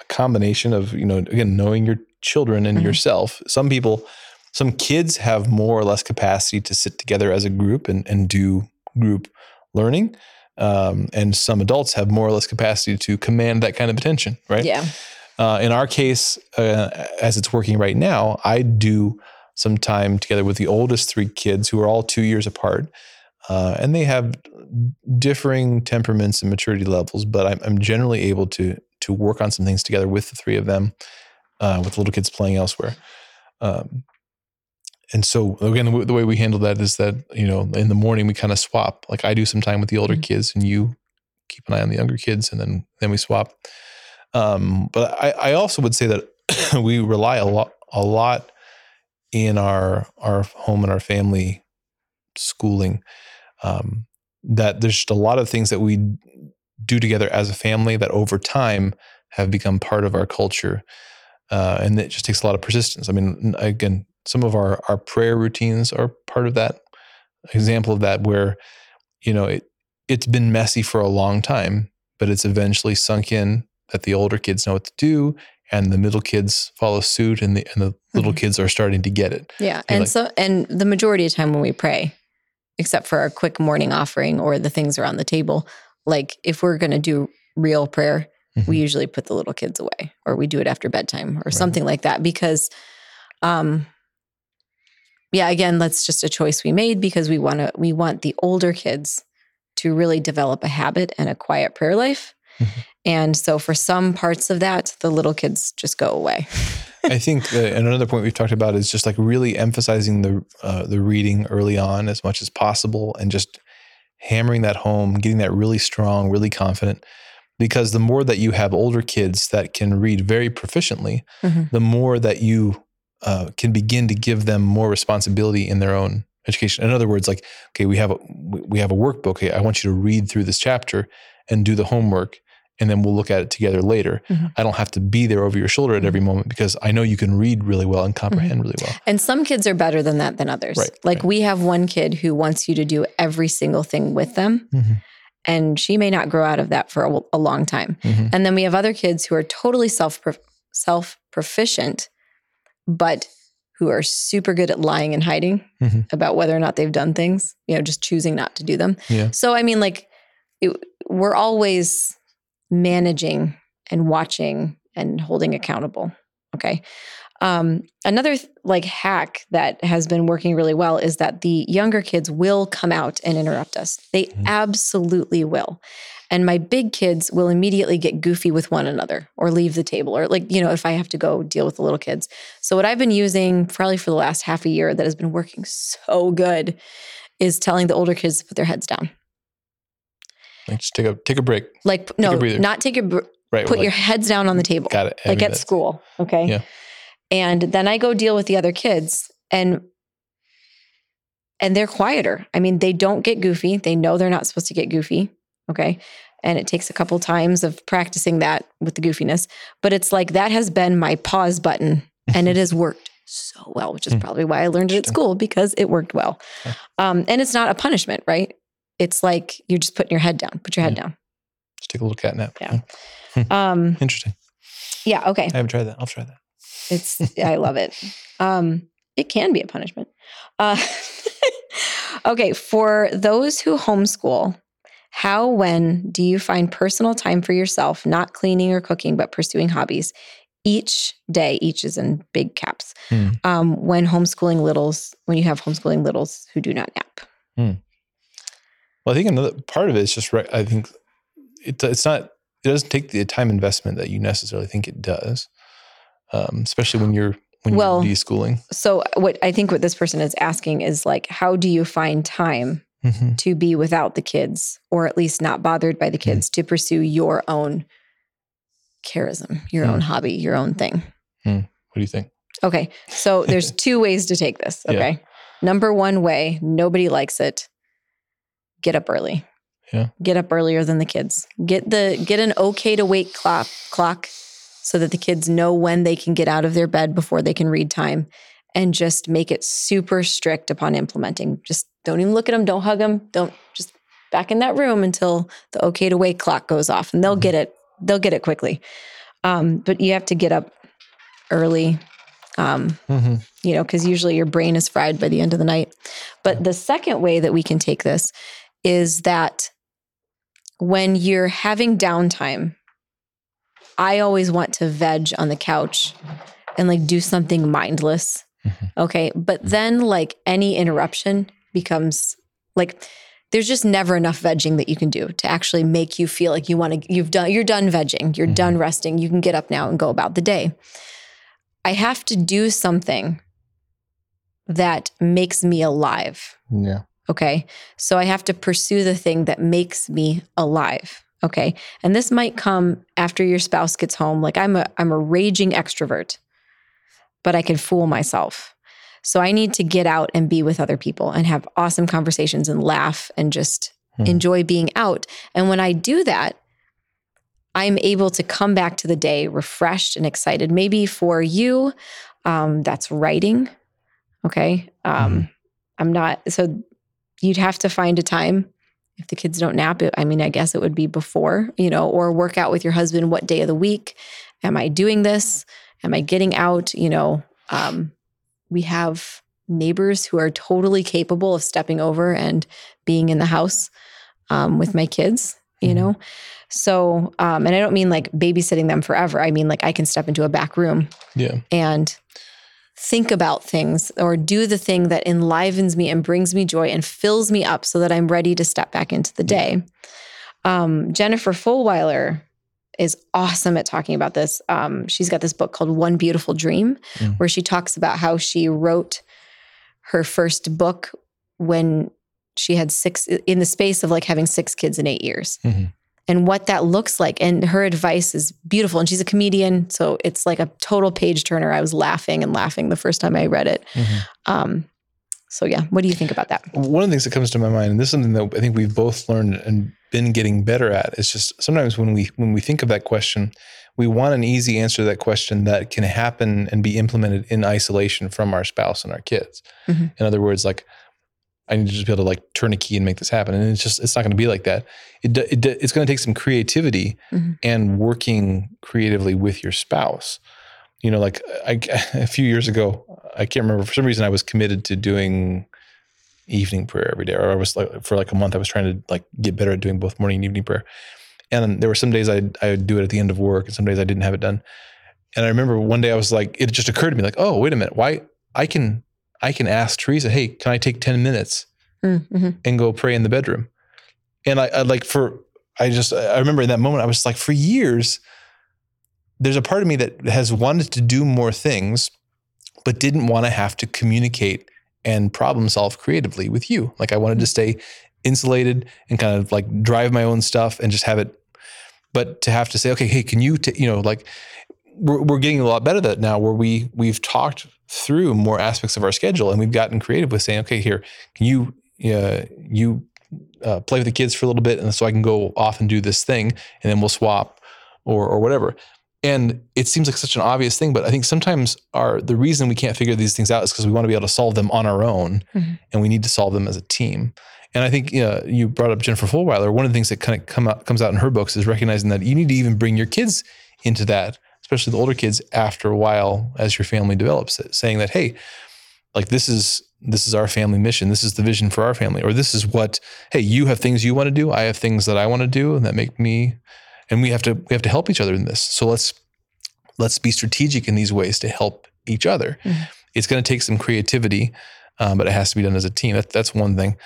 a combination of, you know, again, knowing your children and mm-hmm. yourself. Some people, some kids have more or less capacity to sit together as a group and, and do group learning. Um, and some adults have more or less capacity to command that kind of attention, right? Yeah. Uh, in our case, uh, as it's working right now, I do some time together with the oldest three kids who are all two years apart. Uh, and they have differing temperaments and maturity levels, but I'm, I'm, generally able to to work on some things together with the three of them, uh, with the little kids playing elsewhere. Um, and so again, the, the, way we handle that is that you know in the morning we kind of swap. Like I do some time with the older mm-hmm. kids, and you keep an eye on the younger kids, and then then we swap. Um, but I, I also would say that (coughs) we rely a lot a lot in our our home and our family schooling. Um, that there's just a lot of things that we do together as a family that over time have become part of our culture. Uh, and it just takes a lot of persistence. I mean, again, some of our our prayer routines are part of that example of that where you know it it's been messy for a long time but it's eventually sunk in that the older kids know what to do and the middle kids follow suit and the and the little mm-hmm. kids are starting to get it yeah and like, so and the majority of time when we pray except for our quick morning offering or the things around the table. Like if we're going to do real prayer, mm-hmm. we usually put the little kids away or we do it after bedtime or right. something like that because um yeah, again, that's just a choice we made because we want to we want the older kids to really develop a habit and a quiet prayer life. Mm-hmm. And so for some parts of that, the little kids just go away. I (laughs) think another point we've talked about is just like really emphasizing the uh, the reading early on as much as possible, and just hammering that home, getting that really strong, really confident. Because the more that you have older kids that can read very proficiently, mm-hmm. the more that you uh, can begin to give them more responsibility in their own education. In other words, like, okay, we have a we have a workbook. Okay, I want you to read through this chapter and do the homework and then we'll look at it together later. Mm-hmm. I don't have to be there over your shoulder at every moment because I know you can read really well and comprehend mm-hmm. really well. And some kids are better than that than others. Right, like right. we have one kid who wants you to do every single thing with them. Mm-hmm. And she may not grow out of that for a, a long time. Mm-hmm. And then we have other kids who are totally self self proficient, but who are super good at lying and hiding mm-hmm. about whether or not they've done things, you know, just choosing not to do them. Yeah. So, I mean, like, it, we're always managing and watching and holding accountable. Okay. Um, another like hack that has been working really well is that the younger kids will come out and interrupt us. They mm-hmm. absolutely will. And my big kids will immediately get goofy with one another or leave the table or like, you know, if I have to go deal with the little kids. So what I've been using probably for the last half a year that has been working so good is telling the older kids to put their heads down. Like just take a take a break. Like take no, not take a br- right. Put like, your heads down on the table. Got it. I like at school. Okay. Yeah. And then I go deal with the other kids and and they're quieter. I mean, they don't get goofy. They know they're not supposed to get goofy. Okay. And it takes a couple times of practicing that with the goofiness. But it's like that has been my pause button and it (laughs) has worked so well, which is hmm. probably why I learned it at school because it worked well. Um, and it's not a punishment, right? it's like you're just putting your head down. Put your head yeah. down. Just take a little cat nap. Yeah. um, Interesting. Yeah. Okay. I haven't tried that. I'll try that. It's. (laughs) I love it. Um, it can be a punishment. Uh, (laughs) okay. For those who homeschool, how, when do you find personal time for yourself, not cleaning or cooking, but pursuing hobbies? Each day, each is in big caps. Hmm. Um, when homeschooling littles, when you have homeschooling littles who do not nap. Hmm. Well, I think another part of it is just right. I think it, it's not. It doesn't take the time investment that you necessarily think it does, um, especially when you're when well, you're deschooling. So, what I think what this person is asking is like, how do you find time mm-hmm. to be without the kids, or at least not bothered by the kids, mm to pursue your own charism, your mm own hobby, your own thing? Mm. What do you think? Okay, so (laughs) there's two ways to take this. Okay, yeah. number one way, nobody likes it get up early. Yeah. Get up earlier than the kids. Get the get an okay to wake clock clock so that the kids know when they can get out of their bed before they can read time and just make it super strict upon implementing. Just don't even look at them, don't hug them, don't just back in that room until the okay to wake clock goes off and they'll mm-hmm. get it they'll get it quickly. Um, but you have to get up early um, mm-hmm. you know, because usually your brain is fried by the end of the night. But the second way that we can take this is that when you're having downtime, I always want to veg on the couch and like do something mindless. Mm-hmm. Okay. But then, like, any interruption becomes like, there's just never enough vegging that you can do to actually make you feel like you want to, you've done, you're done vegging, you're mm-hmm. done resting, you can get up now and go about the day. I have to do something that makes me alive. Yeah. Okay. So I have to pursue the thing that makes me alive. Okay. And this might come after your spouse gets home. Like I'm a I'm a raging extrovert, but I can fool myself. So I need to get out and be with other people and have awesome conversations and laugh and just hmm. enjoy being out. And when I do that, I'm able to come back to the day refreshed and excited. Maybe for you, um, that's writing. Okay. Um, hmm. I'm not, so you'd have to find a time if the kids don't nap it i mean i guess it would be before you know or work out with your husband what day of the week am i doing this am i getting out you know um, we have neighbors who are totally capable of stepping over and being in the house um, with my kids, you mm-hmm. know? So, um, and I don't mean like babysitting them forever. I mean like I can step into a back room yeah. and think about things or do the thing that enlivens me and brings me joy and fills me up so that I'm ready to step back into the day. Um, Jennifer Fulwiler is awesome at talking about this. Um, she's got this book called One Beautiful Dream, mm. where she talks about how she wrote her first book when she had six in the space of like having six kids in eight years. Mm-hmm. And what that looks like. And her advice is beautiful. And she's a comedian. So it's like a total page turner. I was laughing and laughing the first time I read it. Mm-hmm. Um, so, yeah, what do you think about that? One of the things that comes to my mind, and this is something that I think we've both learned and been getting better at, It's just sometimes when we when we think of that question, we want an easy answer to that question that can happen and be implemented in isolation from our spouse and our kids. Mm-hmm. In other words, like I need to just be able to like turn a key and make this happen. And it's just, it's not going to be like that. It, it it's going to take some creativity mm-hmm. and working creatively with your spouse. You know, like I, (laughs) a few years ago, I can't remember for some reason I was committed to doing evening prayer every day, or I was like, for like a month, I was trying to like get better at doing both morning and evening prayer. And there were some days I I would do it at the end of work, and some days I didn't have it done. And I remember one day I was like, it just occurred to me like, oh, wait a minute, why I can I can ask Teresa, hey, can I take 10 minutes mm-hmm. and go pray in the bedroom? And I, I, like for, I just, I remember in that moment, I was like, for years, there's a part of me that has wanted to do more things, but didn't want to have to communicate and problem solve creatively with you. Like I wanted to stay insulated and kind of like drive my own stuff and just have it. But to have to say, okay, hey, can you, t-, you know, like we're, we're getting a lot better at that now where we, we've talked through more aspects of our schedule and we've gotten creative with saying okay here can you uh, you uh, play with the kids for a little bit and so i can go off and do this thing and then we'll swap or or whatever and it seems like such an obvious thing but i think sometimes our the reason we can't figure these things out is because we want to be able to solve them on our own mm-hmm. and we need to solve them as a team and I think you, know, you brought up Jennifer Fulwiler. One of the things that kind of come out, comes out in her books is recognizing that you need to even bring your kids into that especially the older kids after a while as your family develops it saying that hey like this is this is our family mission this is the vision for our family or this is what hey you have things you want to do i have things that i want to do and that make me and we have to we have to help each other in this so let's let's be strategic in these ways to help each other mm-hmm. it's going to take some creativity um, but it has to be done as a team that, that's one thing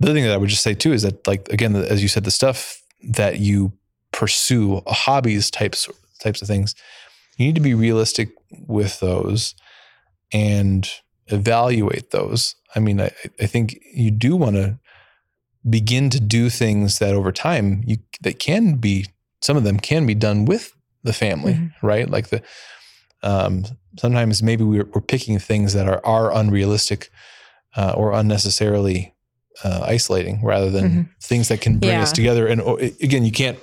the other thing that i would just say too is that like again as you said the stuff that you pursue hobbies types types of things you need to be realistic with those and evaluate those. I mean, I, I think you do want to begin to do things that over time you that can be some of them can be done with the family, mm-hmm. right? Like the um, sometimes maybe we're, we're, picking things that are are unrealistic uh, or unnecessarily uh, isolating rather than mm-hmm. things that can bring yeah. us together. And oh, again, you can't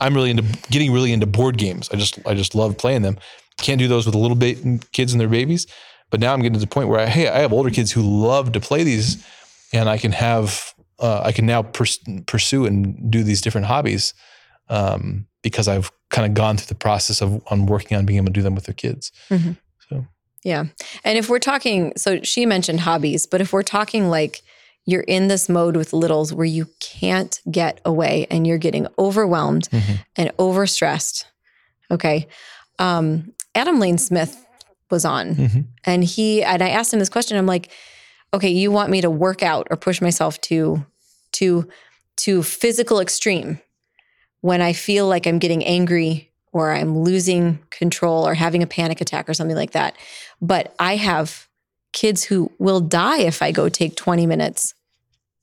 I'm really into getting really into board games. I just I just love playing them. Can't do those with little ba- kids and their babies, but now I'm getting to the point where I, hey, I have older kids who love to play these, and I can have uh, I can now pers- pursue and do these different hobbies um, because I've kind of gone through the process of on working on being able to do them with their kids. Mm-hmm. So yeah, and if we're talking, so she mentioned hobbies, but if we're talking like you're in this mode with littles where you can't get away and you're getting overwhelmed mm-hmm. and overstressed. Okay. Um, Adam Lane Smith was on mm-hmm. and he, and I asked him this question. I'm like, okay, you want me to work out or push myself to, to, to physical extreme when I feel like I'm getting angry or I'm losing control or having a panic attack or something like that. But I have kids who will die if I go take 20 minutes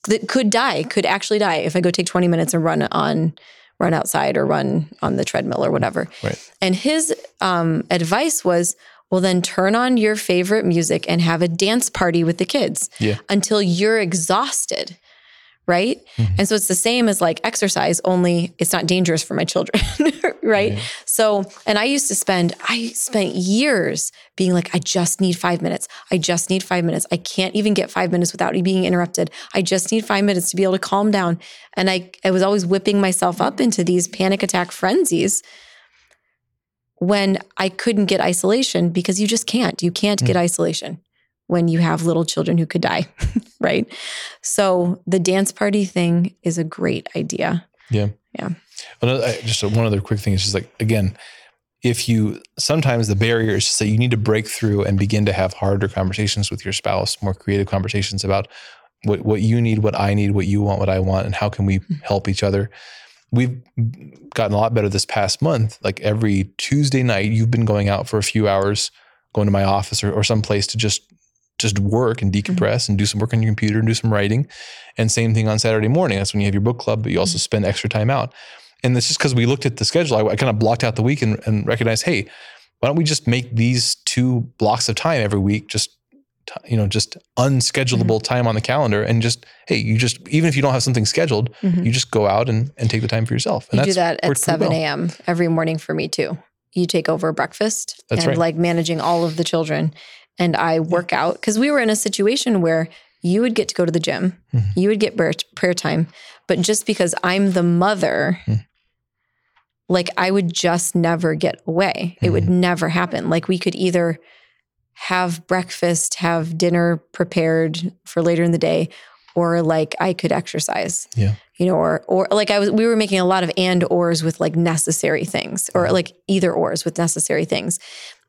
that could die, could actually die if I go take 20 minutes and run on run outside or run on the treadmill or whatever. Right. And his um, advice was, well, then turn on your favorite music and have a dance party with the kids yeah. until you're exhausted right? Mm-hmm. And so it's the same as like exercise, only it's not dangerous for my children, (laughs) right? So, and I used to spend, I spent years being like, I just need five minutes. I just need five minutes. I can't even get five minutes without being interrupted. I just need five minutes to be able to calm down. And I, I was always whipping myself up into these panic attack frenzies when I couldn't get isolation because you just can't. You can't mm-hmm. get isolation when you have little children who could die, (laughs) right? So the dance party thing is a great idea. Yeah. Yeah. just one other quick thing is just like, again, if you sometimes the barrier is just that you need to break through and begin to have harder conversations with your spouse, more creative conversations about what, what you need, what I need, what you want, what I want, and how can we mm-hmm. help each other. We've gotten a lot better this past month. Like every Tuesday night, you've been going out for a few hours, going to my office or, or someplace to just just work and decompress mm-hmm. and do some work on your computer and do some writing. And same thing on Saturday morning. That's when you have your book club, but you also mm-hmm. spend extra time out. And it's just because we looked at the schedule. I, I, kind of blocked out the week and, and recognized, hey, why don't we just make these two blocks of time every week just you know just unschedulable mm-hmm. time on the calendar and just hey you just even if you don't have something scheduled mm-hmm. you just go out and, and take the time for yourself and you do that at 7 a.m well. every morning for me too you take over breakfast that's and right. like managing all of the children and I work out because we were in a situation where you would get to go to the gym, mm-hmm. you would get prayer, prayer, time, but just because I'm the mother, mm-hmm. like I would just never get away. It mm-hmm. would never happen. Like we could either have breakfast, have dinner prepared for later in the day, or like I could exercise. Yeah. You know, or or like I was we were making a lot of and ors with like necessary things or mm-hmm. like either ors with necessary things.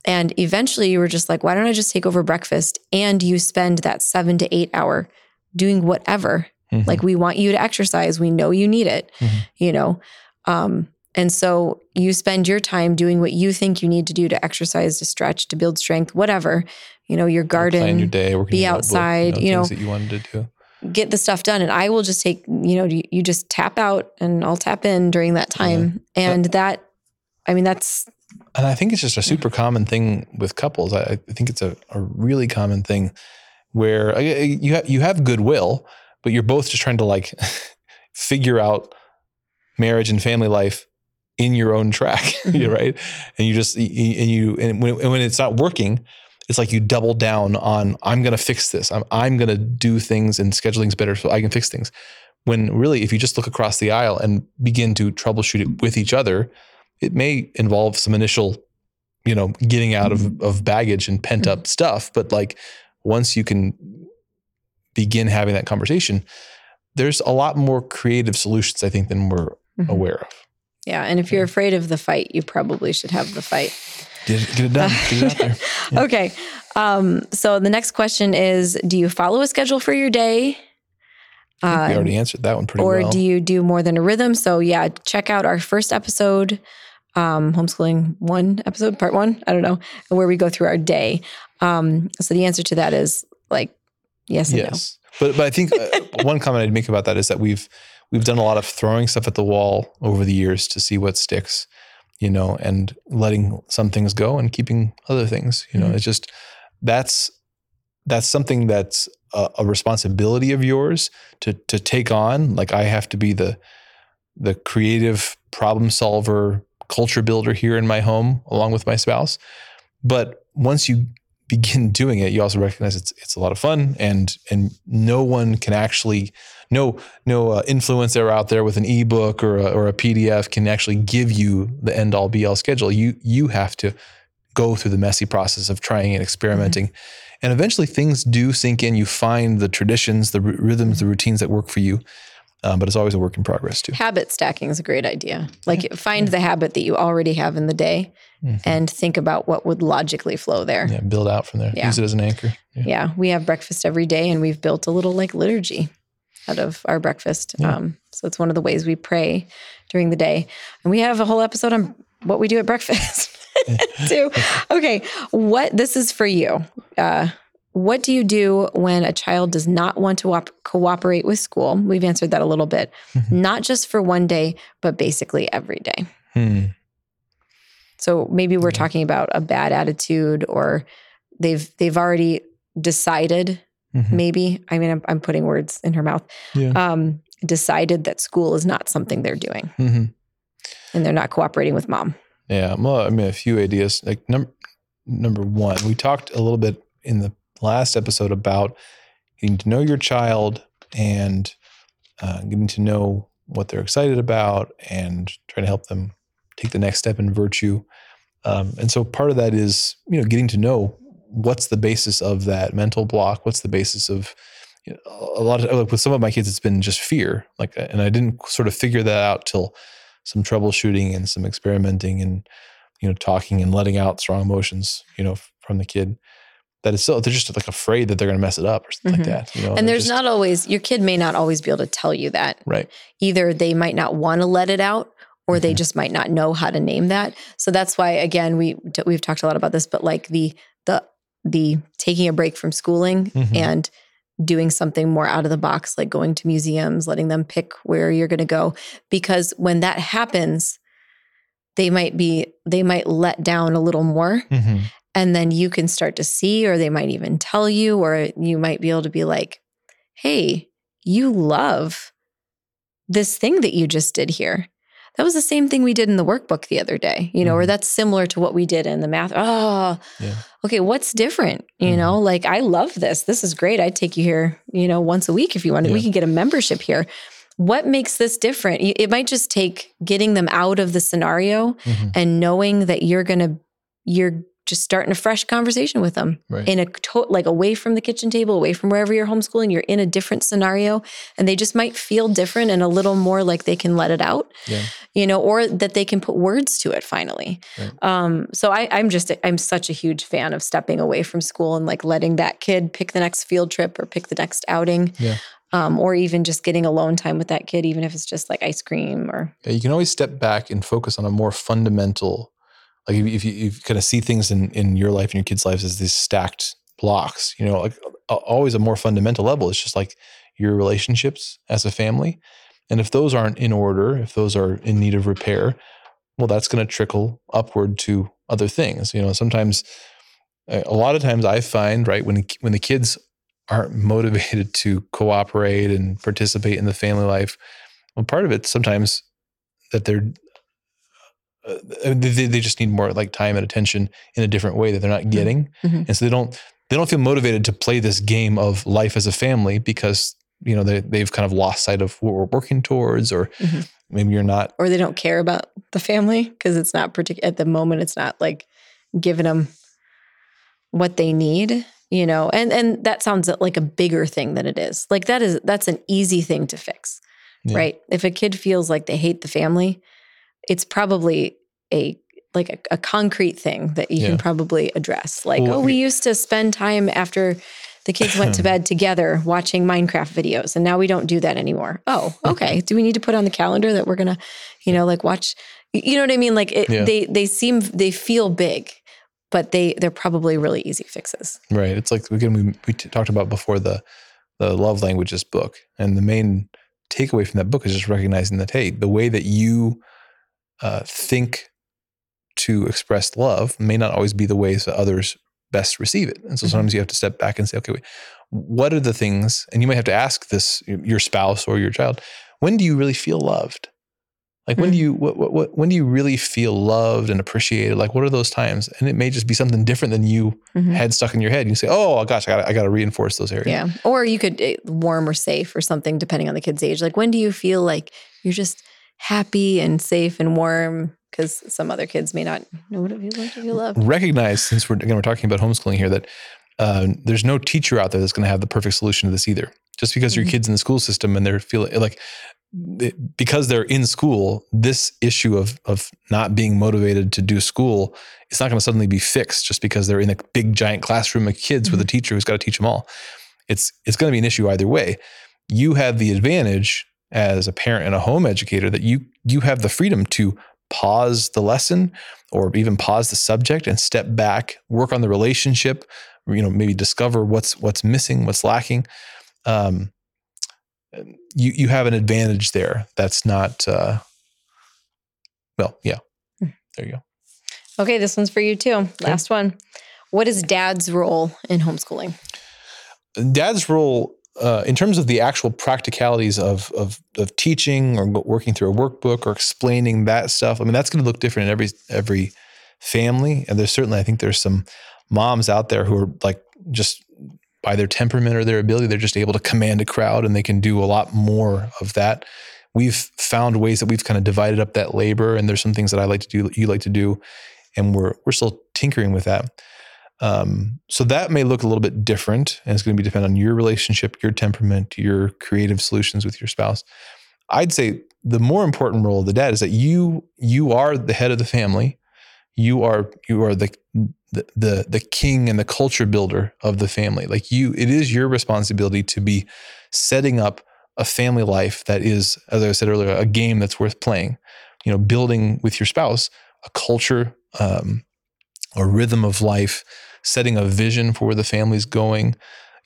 And eventually you were just like, why don't I just take over breakfast? And you spend that seven to eight hour doing whatever. Mm-hmm. Like we want you to exercise. We know you need it, mm-hmm. you know? Um, and so you spend your time doing what you think you need to do to exercise, to stretch, to build strength, whatever, you know, your garden, plan your day, be outside, book, you know, you know that you wanted to do get the stuff done and i will just take you know you, you just tap out and i'll tap in during that time yeah. and that i mean that's and I think it's just a super common thing with couples. I, I think it's a, a, really common thing where you have, you have goodwill, but you're both just trying to like (laughs) figure out marriage and family life in your own track, (laughs) mm-hmm. right? And you just and you and when, when it's not working, it's like you double down on I'm going to fix this. I'm I'm going to do things and scheduling's better so I can fix things. When really, if you just look across the aisle and begin to troubleshoot it with each other, it may involve some initial, you know, getting out of, mm-hmm. of baggage and pent up mm-hmm. stuff. But like once you can begin having that conversation, there's a lot more creative solutions, I think, than we're mm-hmm. aware of. Yeah. And if you're afraid of the fight, you probably should have the fight. Get it, get it done. Get it out there. Yeah. (laughs) okay. Um, so the next question is Do you follow a schedule for your day? We already answered that one pretty or well. Or do you do more than a rhythm? So, yeah, check out our first episode um, homeschooling one episode, part one, I don't know, where we go through our day. Um, so the answer to that is like yes and yes. no. But but I think uh, (laughs) one comment I'd make about that is that we've we've done a lot of throwing stuff at the wall over the years to see what sticks, you know, and letting some things go and keeping other things. You know, mm-hmm. it's just that's that's something that's a, a responsibility of yours to to take on. Like I have to be the the creative problem solver culture builder here in my home along with my spouse. But once you begin (laughs) doing it, you also recognize it's it's a lot of fun, and and no one can actually no no uh, influencer out there with an ebook or a, or a PDF can actually give you the end all be all schedule. You you have to go through the messy process of trying and experimenting. Mm-hmm. And eventually things do sink in. You find the traditions, the r- rhythms, the routines that work for you. Um, but it's always a work in progress too. Habit stacking is a great idea. Like yeah. find yeah. the habit that you already have in the day mm-hmm. and think about what would logically flow there. Yeah, build out from there. Yeah. Use it as an anchor. Yeah. yeah. we have breakfast every day and we've built a little like liturgy out of our breakfast. Um, so it's one of the ways we pray during the day. And we have a whole episode on what we do at breakfast (laughs) (laughs) too. Okay, what this is for you. Uh, what do you do when a child does not want to op- cooperate with school? We've answered that a little bit, mm-hmm. not just for one day, but basically every day. Hmm. So maybe we're yeah. talking about a bad attitude, or they've they've already decided. Mm-hmm. Maybe I mean I'm, I'm, putting words in her mouth. Yeah. Um, decided that school is not something they're doing, mm-hmm. and they're not cooperating with mom. Yeah, well, I mean, a few ideas. Like number number one, we talked a little bit in the last episode about getting to know your child and uh, getting to know what they're excited about and trying to help them take the next step in virtue. Um, and so part of that is, you know, getting to know what's the basis of that mental block? What's the basis of you know, a lot of like with some of my kids, it's been just fear. Like, and I didn't sort of figure that out till some troubleshooting and some experimenting and you know talking and letting out strong emotions, you know, from the kid that is still they're just like afraid that they're going to mess it up or something mm-hmm. like that. You know, and there's just, not always your kid may not always be able to tell you that. Right. Either they might not want to let it out, or mm-hmm. they just might not know how to name that. So that's why again we we've talked a lot about this, but like the the the taking a break from schooling mm-hmm. and doing something more out of the box, like going to museums, letting them pick where you're going to go, because when that happens, they might be they might let down a little more mm-hmm. And then you can start to see, or they might even tell you, or you might be able to be like, hey, you love this thing that you just did here. That was the same thing we did in the workbook the other day, you know, mm-hmm. or that's similar to what we did in the math. Oh, yeah. okay, what's different? You mm-hmm. know, like I love this. This is great. I'd take you here, you know, once a week if you wanted. Yeah. We can get a membership here. What makes this different? It might just take getting them out of the scenario mm-hmm. and knowing that you're going to, you're just starting a fresh conversation with them right. in a to- like away from the kitchen table, away from wherever you're homeschooling. You're in a different scenario, and they just might feel different and a little more like they can let it out, yeah. you know, or that they can put words to it finally. Right. Um, so I, I'm just I'm such a huge fan of stepping away from school and like letting that kid pick the next field trip or pick the next outing. Yeah. Um, or even just getting alone time with that kid, even if it's just like ice cream or. Yeah, you can always step back and focus on a more fundamental like if you, you kind of see things in, in your life and your kids' lives as these stacked blocks, you know, like always a more fundamental level. It's just like your relationships as a family. And if those aren't in order, if those are in need of repair, well, that's going to trickle upward to other things. You know, sometimes, a lot of times I find, right, when, when the kids aren't motivated to cooperate and participate in the family life, well, part of it sometimes that they're uh, they, they just need more like time and attention in a different way that they're not mm-hmm. getting mm-hmm. and so they don't they don't feel motivated to play this game of life as a family because you know they, they've kind of lost sight of what we're working towards or mm-hmm. maybe you're not or they don't care about the family because it's not particular at the moment it's not like giving them what they need you know and and that sounds like a bigger thing than it is like that is that's an easy thing to fix yeah. right if a kid feels like they hate the family it's probably a like a, a concrete thing that you yeah. can probably address. Like, well, oh, we used to spend time after the kids went to (clears throat) bed together watching Minecraft videos, and now we don't do that anymore. Oh, (laughs) okay. do we need to put on the calendar that we're gonna, you know, like watch? You know what I mean? Like it, yeah. they they seem they feel big, but they they're probably really easy fixes. Right. It's like again we we t- talked about before the the love languages book, and the main takeaway from that book is just recognizing that hey, the way that you uh, think to express love may not always be the ways that others best receive it. And so mm-hmm. sometimes you have to step back and say, okay, wait, what are the things? And you might have to ask this your spouse or your child, when do you really feel loved? Like when mm-hmm. do you what, what, what, when do you really feel loved and appreciated? Like what are those times? And it may just be something different than you mm-hmm. had stuck in your head. And you say, "Oh gosh, I got I got to reinforce those areas." Yeah, or you could eh, warm or safe or something depending on the kid's age. Like when do you feel like you're just happy and safe and warm because some other kids may not know what it feels like to feel loved. Recognize, since we're again we're talking about homeschooling here, that uh, there's no teacher out there that's going to have the perfect solution to this either. Just because mm-hmm. your kids in the school system and they're feeling like because they're in school, this issue of of not being motivated to do school, it's not going to suddenly be fixed just because they're in a big giant classroom of kids mm-hmm. with a teacher who's got to teach them all. It's it's going to be an issue either way. You have the advantage as a parent and a home educator that you you have the freedom to pause the lesson or even pause the subject and step back work on the relationship you know maybe discover what's what's missing what's lacking. Um, you you have an advantage there that's not uh, well yeah. Hmm. there you go. Okay this one's for you too. Last okay. one. What is dad's role in homeschooling? Dad's role uh, in terms of the actual practicalities of, of, of teaching or working through a workbook or explaining that stuff, I mean that's going to look different in every every family. And there's certainly I think there's some moms out there who are like just by their temperament or their ability, they're just able to command a crowd and they can do a lot more of that. We've found ways that we've kind of divided up that labor, and there's some things that I like to do, you like to do, and we're we're still tinkering with that. Um, so that may look a little bit different, and it's going to be dependent on your relationship, your temperament, your creative solutions with your spouse. I'd say the more important role of the dad is that you you are the head of the family. You are you are the the the, king and the culture builder of the family. Like you, it is your responsibility to be setting up a family life that is, as I said earlier, a game that's worth playing. You know, building with your spouse a culture, um, a rhythm of life, setting a vision for where the family's going.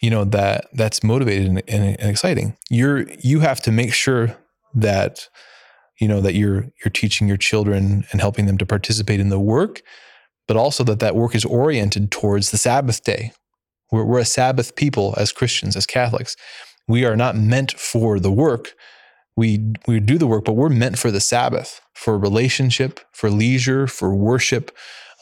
You know that that's motivated and, and, and exciting. You're you have to make sure that you know that you're you're teaching your children and helping them to participate in the work but also that that work is oriented towards the sabbath day we're, we're a sabbath people as christians as catholics we are not meant for the work we we do the work but we're meant for the sabbath for relationship for leisure for worship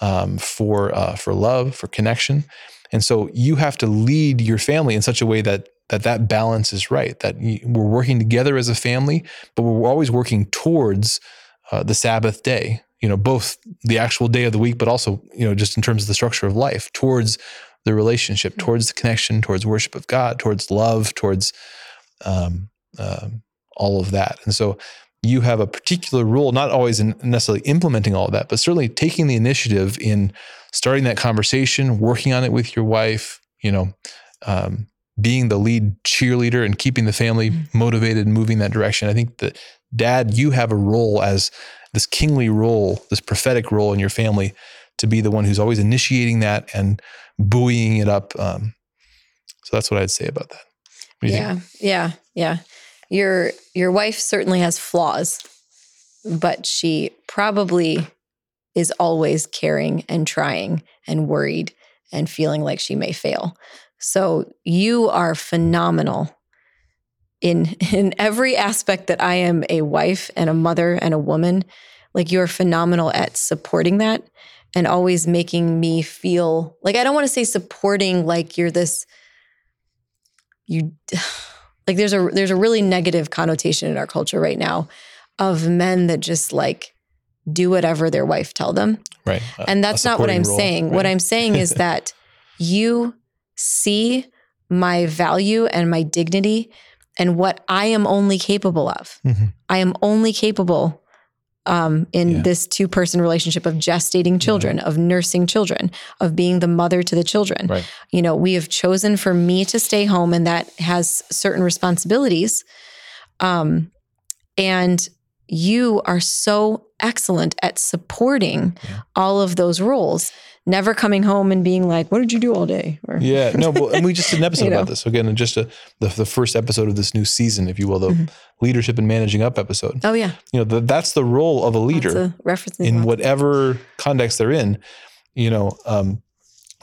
um, for uh, for love for connection and so you have to lead your family in such a way that that that balance is right that we're working together as a family but we're always working towards uh, the sabbath day you know both the actual day of the week but also you know just in terms of the structure of life towards the relationship mm-hmm. towards the connection towards worship of god towards love towards um, uh, all of that and so you have a particular role not always in necessarily implementing all of that but certainly taking the initiative in starting that conversation working on it with your wife you know um, being the lead cheerleader and keeping the family mm-hmm. motivated and moving that direction. I think that dad, you have a role as this kingly role, this prophetic role in your family to be the one who's always initiating that and buoying it up. Um, so that's what I'd say about that. Yeah. Think? Yeah. Yeah. Your, your wife certainly has flaws, but she probably is always caring and trying and worried and feeling like she may fail. So you are phenomenal in (laughs) in every aspect that I am a wife and a mother and a woman. Like you're phenomenal at supporting that and always making me feel like I don't want to say supporting like you're this you (sighs) like there's a there's a really negative connotation in our culture right now of men that just like do whatever their wife tell them. Right. and that's not what I'm role, saying. Right? What I'm saying is (laughs) that you see my value and my dignity and what I am only capable of. Mm-hmm. I am only capable um, in yeah. this two person relationship of gestating children, of nursing children, of being the mother to the children. Right. You know, we have chosen for me to stay home, and that has certain responsibilities. Um, and you are so excellent at supporting yeah. all of those roles never coming home and being like, "What did you do all day?" Or, yeah, no, but, and we just did an (laughs) episode you know? about this. Again, just a, the the first episode of this new season, if you will, the mm-hmm. leadership and managing up episode. Oh yeah, you know the, that's the role of a leader a in whatever context they're in. You know, um,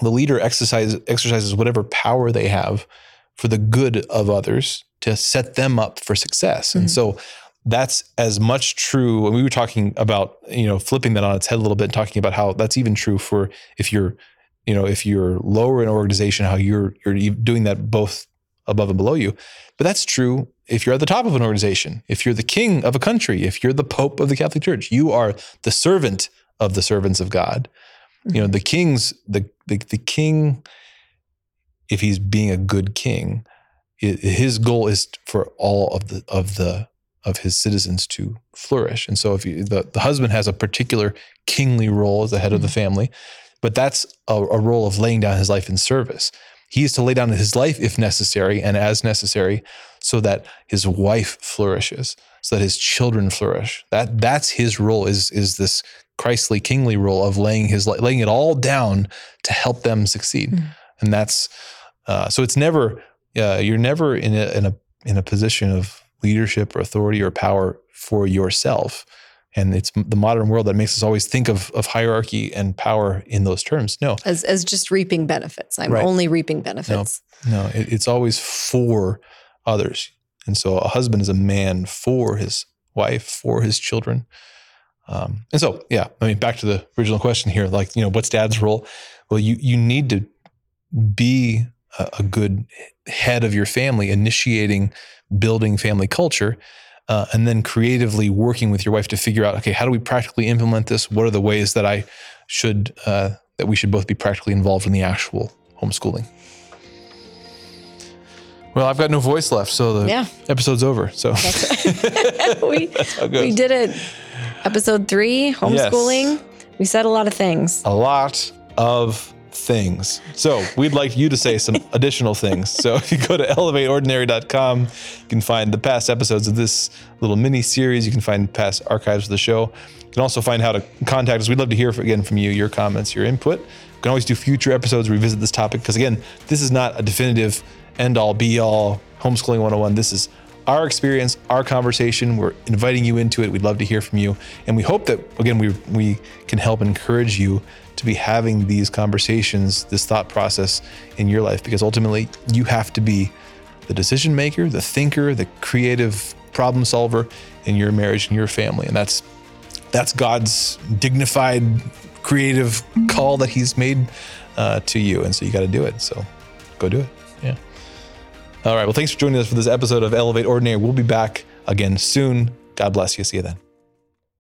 the leader exercises exercises whatever power they have for the good of others to set them up for success, mm-hmm. and so that's as much true. And we were talking about, you know, flipping that on its head a little bit and talking about how that's even true for if you're, you know, if you're lower in an organization, how you're you're doing that both above and below you. But that's true if you're at the top of an organization, if you're the king of a country, if you're the pope of the Catholic Church, you are the servant of the servants of God. Mm-hmm. You know, the king's the, the the king, if he's being a good king, his goal is for all of the of the of his citizens to flourish. And so if you, the, the husband has a particular kingly role as the head mm-hmm. of the mm-hmm. family, but that's a, a, role of laying down his life in service. He is to lay down his life if necessary and as necessary so that his wife flourishes, so that his children flourish. That that's his role is is this Christly kingly role of laying his laying it all down to help them succeed. Mm-hmm. And that's uh, so it's never uh, you're never in a in a in a position of leadership or authority or power for yourself. And it's the modern world that makes us always think of, of hierarchy and power in those terms. No. As, as just reaping benefits. I'm right. only reaping benefits. No, no it, it's always for others. And so a husband is a man for his wife, for his children. Um, and so, yeah, I mean, back to the original question here, like, you know, what's dad's role? Well, you, you need to be a, a good head of your family, initiating building family culture, uh, and then creatively working with your wife to figure out, okay, how do we practically implement this? What are the ways that I should uh, that we should both be practically involved in the actual homeschooling. Well, I've got no voice left, so the yeah. episode's over. So (laughs) (laughs) we, we did it. Episode three, homeschooling. Yes. We said a lot of things. A lot of things. So we'd like you to say some (laughs) additional things. So if you go to elevateordinary.com, you can find the past episodes of this little mini series. You can find past archives of the show. You can also find how to contact us. We'd love to hear again from you, your comments, your input. You can always do future episodes, revisit this topic, because again, this is not a definitive end all be all homeschooling 101. This is our experience, our conversation. We're inviting you into it. We'd love to hear from you. And we hope that, again, we, we can help encourage you to be having these conversations, this thought process in your life, because ultimately you have to be the decision maker, the thinker, the creative problem solver in your marriage and your family. And that's that's God's dignified, creative call that He's made uh, to you. And so you got to do it. So go do it. Yeah. All right. Well, thanks for joining us for this episode of Elevate Ordinary. We'll be back again soon. God bless you. See you then.